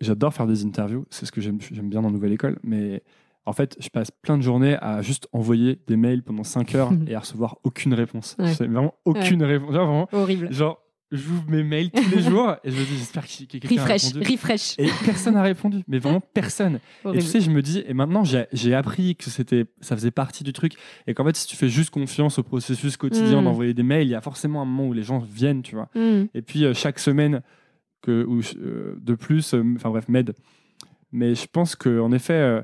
j'adore faire des interviews, c'est ce que j'aime j'aime bien dans Nouvelle École, mais en fait, je passe plein de journées à juste envoyer des mails pendant 5 heures *laughs* et à recevoir aucune réponse. Ouais. Vraiment aucune réponse. Genre, vraiment, Horrible. genre, j'ouvre mes mails tous les *laughs* jours et je me dis, j'espère qu'il que quelqu'un a Refresh, répondu. refresh. Et personne n'a répondu, mais *laughs* vraiment personne. Et tu sais, je me dis, et maintenant j'ai appris que c'était, ça faisait partie du truc, et qu'en fait, si tu fais juste confiance au processus quotidien Mm. d'envoyer des mails, il y a forcément un moment où les gens viennent, tu vois. Mhm. Et puis euh, chaque semaine que, ou, euh, de plus, euh, enfin bref, m'aide. Mais je pense que en effet,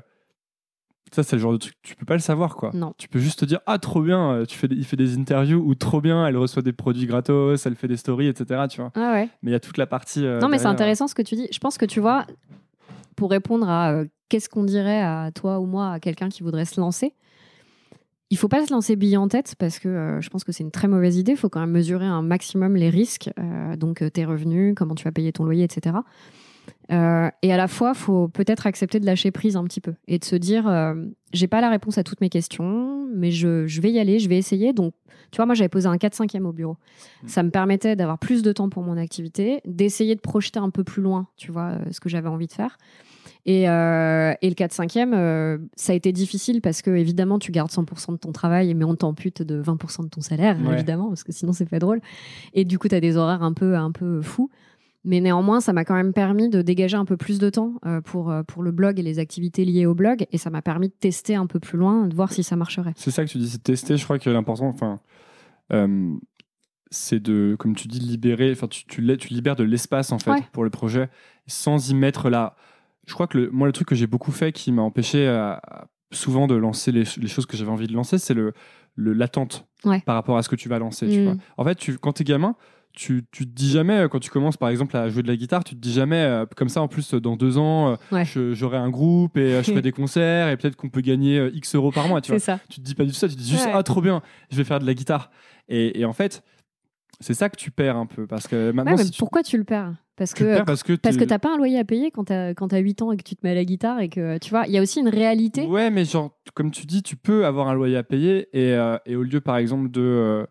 ça c'est le genre de truc, tu peux pas le savoir quoi. Non. Tu peux juste te dire, ah trop bien, euh, tu fais il fait des interviews, ou trop bien, elle reçoit des produits gratos, elle fait des stories, etc. Tu vois. Ah ouais. Mais il y a toute la partie. euh, Non, mais c'est derrière. intéressant ce que tu dis. Je pense que tu vois, pour répondre à euh, qu'est-ce qu'on dirait à toi ou moi, à quelqu'un qui voudrait se lancer, il faut pas se lancer bille en tête parce que euh, je pense que c'est une très mauvaise idée. Il faut quand même mesurer un maximum les risques, donc tes revenus, comment tu vas payer ton loyer, etc. Euh, et à la fois, faut peut-être accepter de lâcher prise un petit peu et de se dire, euh, j'ai pas la réponse à toutes mes questions, mais je, je vais y aller, je vais essayer. Donc, tu vois, moi, j'avais posé un 4-5e au bureau. Ça me permettait d'avoir plus de temps pour mon activité, d'essayer de projeter un peu plus loin, tu vois, euh, ce que j'avais envie de faire. Et, euh, et le 4-5e, euh, ça a été difficile parce que, évidemment, tu gardes 100% de ton travail, mais on t'ampute de 20% de ton salaire, Ouais. évidemment, parce que sinon, c'est pas drôle. Et du coup, tu as des horaires un peu, un peu fous. Mais néanmoins, ça m'a quand même permis de dégager un peu plus de temps euh, pour, euh, pour le blog et les activités liées au blog. Et ça m'a permis de tester un peu plus loin, de voir si ça marcherait. C'est ça que tu dis, c'est de tester. Je crois que l'important, enfin, euh, c'est de, comme tu dis, libérer. Enfin, tu, tu, la- tu libères de l'espace en fait Ouais. pour le projet, sans y mettre là. Je crois que le, moi, le truc que j'ai beaucoup fait, qui m'a empêché à- à- souvent de lancer les, les choses que j'avais envie de lancer, c'est le l'attente Ouais. par rapport à ce que tu vas lancer. Tu Mm. vois. En fait, tu, quand t'es gamin. Tu, tu te dis jamais, euh, quand tu commences par exemple à jouer de la guitare, tu te dis jamais, euh, comme ça en plus, euh, dans deux ans, euh, Ouais. je- j'aurai un groupe et euh, je ferai des *laughs* concerts et peut-être qu'on peut gagner euh, X euros par mois. Tu vois C'est ça. tu te dis pas du tout ça, tu te dis juste Ouais. ah trop bien, je vais faire de la guitare. Et, et en fait, c'est ça que tu perds un peu parce que maintenant Ouais, mais si tu, pourquoi tu le perds? Parce tu le que perds parce que Parce que t'as pas un loyer à payer quand t'as quand t'as 8 ans et que tu te mets à la guitare et que tu vois, il y a aussi une réalité. ouais mais genre comme tu dis, tu peux avoir un loyer à payer et, euh, et au lieu par exemple de euh,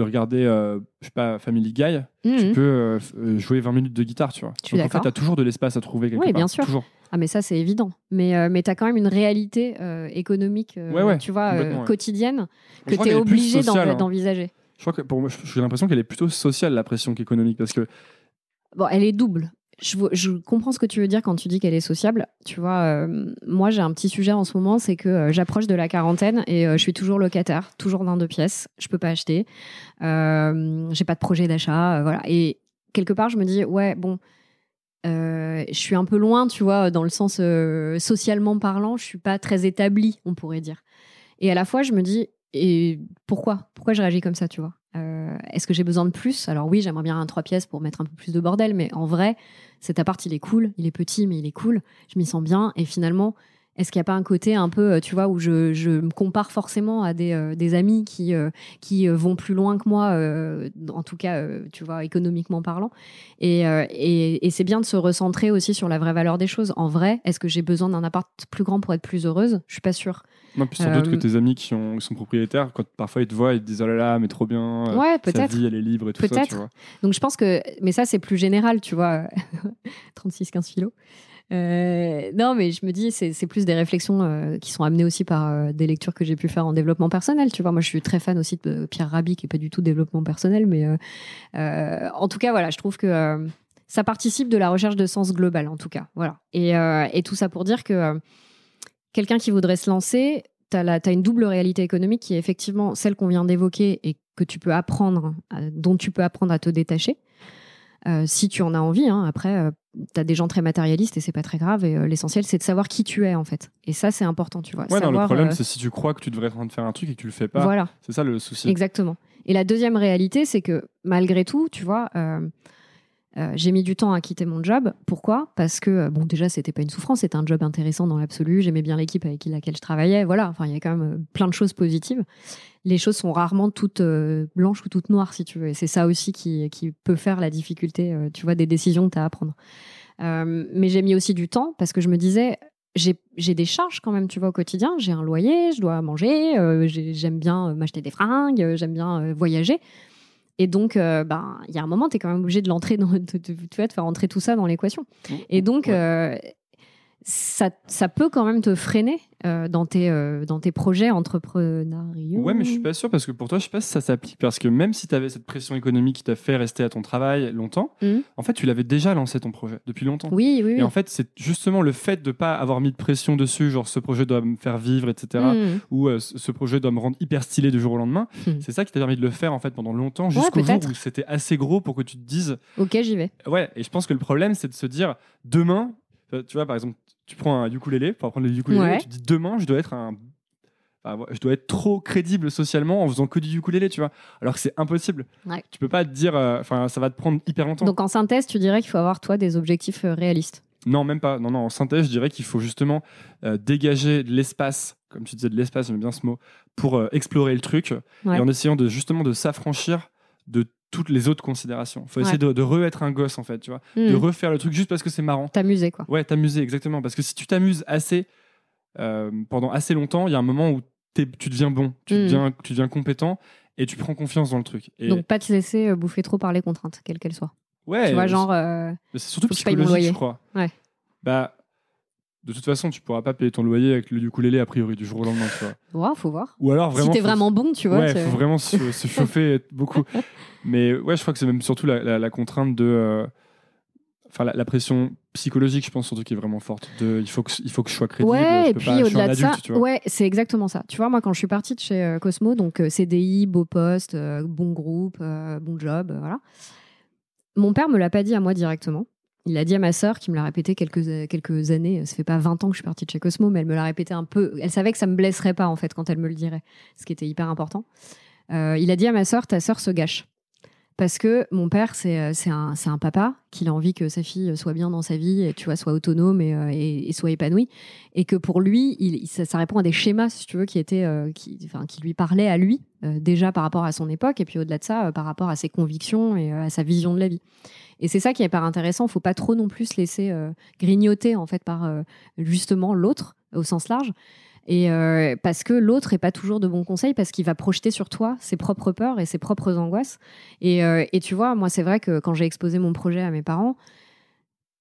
de regarder euh, je sais pas Family Guy, tu Mhm. peux euh, euh, jouer 20 minutes de guitare, tu vois. Suis Donc en fait, d'accord. t'as toujours de l'espace à trouver quelque Oui, part. bien sûr. Toujours. Ah mais ça c'est évident. Mais euh, mais t'as quand même une réalité économique, Ouais, ouais, tu vois, ouais. quotidienne que est plus obligé hein. d'envisager. Je crois que pour moi, j'ai l'impression qu'elle est plutôt sociale la pression qu'économique parce que Bon, elle est double. Je, comprends ce que tu veux dire quand tu dis qu'elle est sociable. Tu vois, euh, moi j'ai un petit sujet en ce moment, c'est que euh, j'approche de la quarantaine et euh, je suis toujours locataire, toujours dans deux pièces. Je peux pas acheter. J'ai pas de projet d'achat, voilà. Et quelque part, je me dis, ouais, bon, je suis un peu loin, tu vois, dans le sens socialement parlant, je suis pas très établie, on pourrait dire. Et à la fois, je me dis, et pourquoi? Pourquoi je réagis comme ça, tu vois? Euh, Est-ce que j'ai besoin de plus? Alors oui, j'aimerais bien un trois pièces pour mettre un peu plus de bordel, mais en vrai, cet appart, il est cool, il est petit, mais il est cool, je m'y sens bien, et finalement, est-ce qu'il n'y a pas un côté un peu, euh, tu vois, où je, je me compare forcément à des, euh, des amis qui, euh, qui vont plus loin que moi, euh, en tout cas, tu vois, économiquement parlant. Et, et, et c'est bien de se recentrer aussi sur la vraie valeur des choses. En vrai, est-ce que j'ai besoin d'un appart plus grand pour être plus heureuse? Je suis pas sûre. Non, puis sans doute que tes amis qui, ont, qui sont propriétaires, quand parfois ils te voient, ils te disent oh là là, mais trop bien, Ouais, sa vie elle est libre et tout ça, tu vois. Donc je pense que, mais ça c'est plus général, tu vois, *laughs* 36-15 kilos. Euh, non, mais je me dis, c'est plus des réflexions euh, qui sont amenées aussi par euh, des lectures que j'ai pu faire en développement personnel. Tu vois, moi je suis très fan aussi de Pierre Rabhi, qui est pas du tout développement personnel, mais en tout cas, voilà, je trouve que ça participe de la recherche de sens global, en tout cas. Voilà. Et, et tout ça pour dire que quelqu'un qui voudrait se lancer, tu as, une double réalité économique qui est effectivement celle qu'on vient d'évoquer et que tu peux apprendre, dont tu peux apprendre à te détacher. Euh, si tu en as envie, hein. après, tu as des gens très matérialistes et c'est pas très grave. Et euh, l'essentiel, c'est de savoir qui tu es en fait. Et ça, c'est important, tu vois. Ouais, non, le problème euh, c'est si tu crois que tu devrais être en train de faire un truc et que tu le fais pas, voilà. c'est ça le souci. Exactement. Et la deuxième réalité, c'est que malgré tout, tu vois, euh, j'ai mis du temps à quitter mon job. Pourquoi? Parce que, euh, bon, déjà, c'était pas une souffrance, c'était un job intéressant dans l'absolu. J'aimais bien l'équipe avec laquelle je travaillais. Voilà, enfin, il y a quand même euh, plein de choses positives. Les choses sont rarement toutes blanches ou toutes noires, si tu veux. Et c'est ça aussi qui, qui peut faire la difficulté, tu vois, des décisions que tu as à prendre. Mais j'ai mis aussi du temps parce que je me disais, j'ai des charges quand même, tu vois, au quotidien. J'ai un loyer, je dois manger, j'ai- j'aime bien m'acheter des fringues, j'aime bien voyager. Et donc, euh, ben, il y a un moment, tu es quand même obligé de l'entrer dans, de, de- de faire entrer tout ça dans l'équation. Et donc, Ouais. Ça, ça peut quand même te freiner euh, dans, tes, euh, dans tes projets entrepreneuriaux. Ouais, mais je suis pas sûr parce que pour toi, je sais pas si ça s'applique parce que même si tu avais cette pression économique qui t'a fait rester à ton travail longtemps, Mhm. en fait, tu l'avais déjà lancé ton projet depuis longtemps. Oui, oui, oui. Et en fait, c'est justement le fait de pas avoir mis de pression dessus, genre ce projet doit me faire vivre, etc. Mhm. Ou euh, ce projet doit me rendre hyper stylé du jour au lendemain. Mhm. C'est ça qui t'a permis de le faire en fait pendant longtemps, jusqu'au jour peut-être. où c'était assez gros pour que tu te dises Ok, j'y vais. ouais. Et je pense que le problème, c'est de se dire demain, tu vois, par exemple, tu prends un ukulélé pour apprendre le ukulélé, Ouais. tu te dis demain, je dois être un enfin, je dois être trop crédible socialement en faisant que du ukulélé, tu vois. Alors que c'est impossible. Ouais. Tu peux pas te dire, euh, enfin, ça va te prendre hyper longtemps. Donc, en synthèse, tu dirais qu'il faut avoir, toi, des objectifs euh, réalistes? Non, même pas. Non, non. En synthèse, je dirais qu'il faut justement euh, dégager de l'espace, comme tu disais, de l'espace, j'aime bien ce mot, pour euh, explorer le truc, Ouais. et en essayant de justement de s'affranchir de toutes les autres considérations. faut essayer de, de re-être un gosse, en fait, tu vois. De Mhm. refaire le truc juste parce que c'est marrant. T'amuser, quoi. Ouais, t'amuser, exactement. Parce que si tu t'amuses assez, euh, pendant assez longtemps, il y a un moment où tu deviens bon, tu, Mm. deviens, tu deviens compétent, et tu prends confiance dans le truc. Et Donc, pas te laisser euh, bouffer trop par les contraintes, quelles qu'elles soient. ouais, tu vois, genre. euh, c'est surtout psychologique, je crois. Ouais. Bah, de toute façon, tu pourras pas payer ton loyer avec le ukulélé a priori du jour au lendemain, tu vois. ouais, faut voir. Ou alors vraiment. si t'es vraiment bon, tu vois. ouais, faut vraiment se, *laughs* se chauffer beaucoup. Mais ouais, je crois que c'est même surtout la, la- la contrainte de. euh, Enfin, la, la pression psychologique, je pense surtout qui est vraiment forte. De, il faut que, il faut que je sois crédible. Ouais, je et peux puis suis un au-delà de ça, ouais, c'est exactement ça. Tu vois, moi, quand je suis partie de chez euh, Cosmo, donc euh, CDI, beau poste, euh, bon groupe, euh, bon job, voilà. Mon père me l'a pas dit à moi directement. Il l'a dit à ma sœur qui me l'a répété quelques, euh, années. Ça fait pas 20 ans que je suis partie de chez Cosmo, mais elle me l'a répété un peu. Elle savait que ça me blesserait pas, en fait, quand elle me le dirait, ce qui était hyper important. Euh, il a dit à ma sœur, ta sœur se gâche. Parce que mon père, c'est euh, c'est un, papa qu'il a envie que sa fille soit bien dans sa vie, et, soit autonome et, euh, et- soit épanouie. Et que pour lui, ça, répond à des schémas, si tu veux, qui, étaient, euh, qui, enfin, qui lui parlaient à lui, euh, déjà par rapport à son époque, et puis au-delà de ça, euh, par rapport à ses convictions et euh, à sa vision de la vie. Et c'est ça qui est hyper intéressant. faut pas trop non plus se laisser euh, grignoter, en fait, par euh, justement l'autre, au sens large. Et euh, parce que l'autre est pas toujours de bons conseils, parce qu'il va projeter sur toi ses propres peurs et ses propres angoisses. Et, euh, et tu vois, moi, c'est vrai que quand j'ai exposé mon projet à mes parents,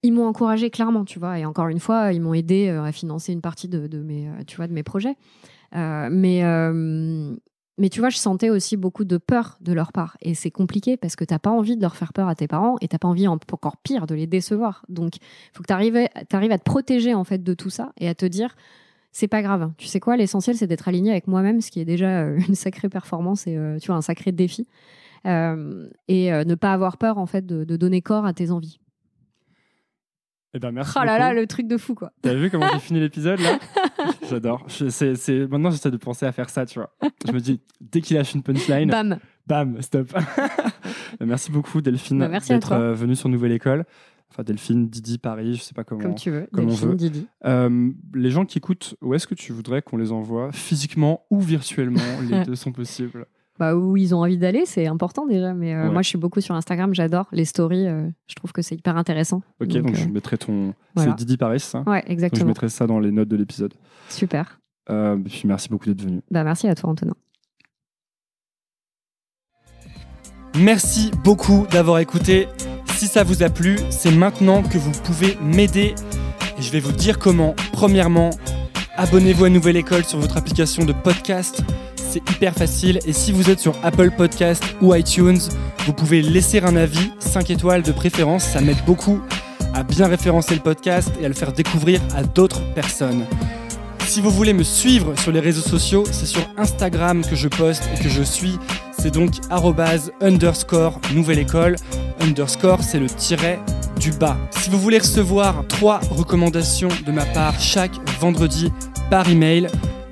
ils m'ont encouragé clairement, tu vois. Et encore une fois, ils m'ont aidé euh, à financer une partie de, mes, tu vois, de mes projets. Mais, mais tu vois, je sentais aussi beaucoup de peur de leur part. Et c'est compliqué parce que t'as pas envie de leur faire peur à tes parents et t'as pas envie encore pire de les décevoir. Donc, il faut que tu arrives, à te protéger en fait de tout ça et à te dire, c'est pas grave. Tu sais quoi, l'essentiel c'est d'être aligné avec moi-même, ce qui est déjà euh, *laughs* une sacrée performance et tu vois un sacré défi. et ne pas avoir peur en fait de donner corps à tes envies. Eh ben merci. Oh là là, le truc de fou quoi. T'as vu comment j'ai fini l'épisode là? *laughs* J'adore. C'est, Maintenant j'essaie de penser à faire ça, tu vois. Je me dis, dès qu'il lâche une punchline, bam, bam, stop. *laughs* merci beaucoup Delphine bah, d'être euh, venue sur Nouvelle École. Enfin Delphine, Didi, Paris, je sais pas comment. Comme tu veux. Comme Delphine, on veut. Didi. Euh, les gens qui écoutent, où est-ce que tu voudrais qu'on les envoie Physiquement ou virtuellement *laughs* Les deux sont possibles? Bah, où ils ont envie d'aller, c'est important déjà. Mais euh, moi, je suis beaucoup sur Instagram, j'adore les stories. Euh, je trouve que c'est hyper intéressant. Ok, donc, je euh, mettrai ton. C'est Didi Paris, ça? Ouais, exactement. je mettrai ça dans les notes de l'épisode. Super. puis merci beaucoup d'être venu. Bah, merci à toi, Antonin. Merci beaucoup d'avoir écouté. Si ça vous a plu, c'est maintenant que vous pouvez m'aider. Et je vais vous dire comment. Premièrement, abonnez-vous à Nouvelle École sur votre application de podcast c'est hyper facile. Et si vous êtes sur Apple Podcast ou iTunes, vous pouvez laisser un avis, 5 étoiles de préférence, ça m'aide beaucoup à bien référencer le podcast et à le faire découvrir à d'autres personnes. Si vous voulez me suivre sur les réseaux sociaux, c'est sur Instagram que je poste et que je suis. C'est donc underscore nouvelle école. Underscore, c'est le tiret du bas. Si vous voulez recevoir trois recommandations de ma part chaque vendredi par email,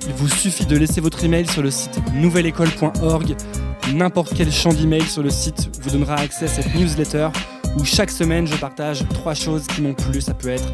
il vous suffit de laisser votre email sur le site nouvelleécole.org. N'importe quel champ d'email sur le site vous donnera accès à cette newsletter où chaque semaine je partage trois choses qui m'ont plu. Ça peut être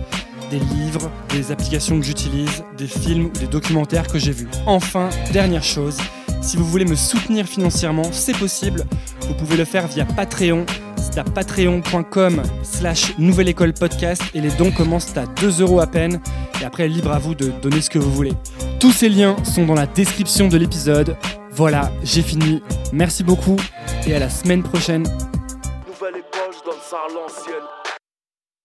des livres, des applications que j'utilise, des films ou des documentaires que j'ai vus. Enfin, dernière chose, si vous voulez me soutenir financièrement, c'est possible. Vous pouvez le faire via Patreon. C'est à patreon.com slash nouvelle école podcast et les dons commencent à 2 euros à peine. Et après, libre à vous de donner ce que vous voulez. Tous ces liens sont dans la description de l'épisode. Voilà, j'ai fini. Merci beaucoup et à la semaine prochaine. Nouvelle école, je donne ça.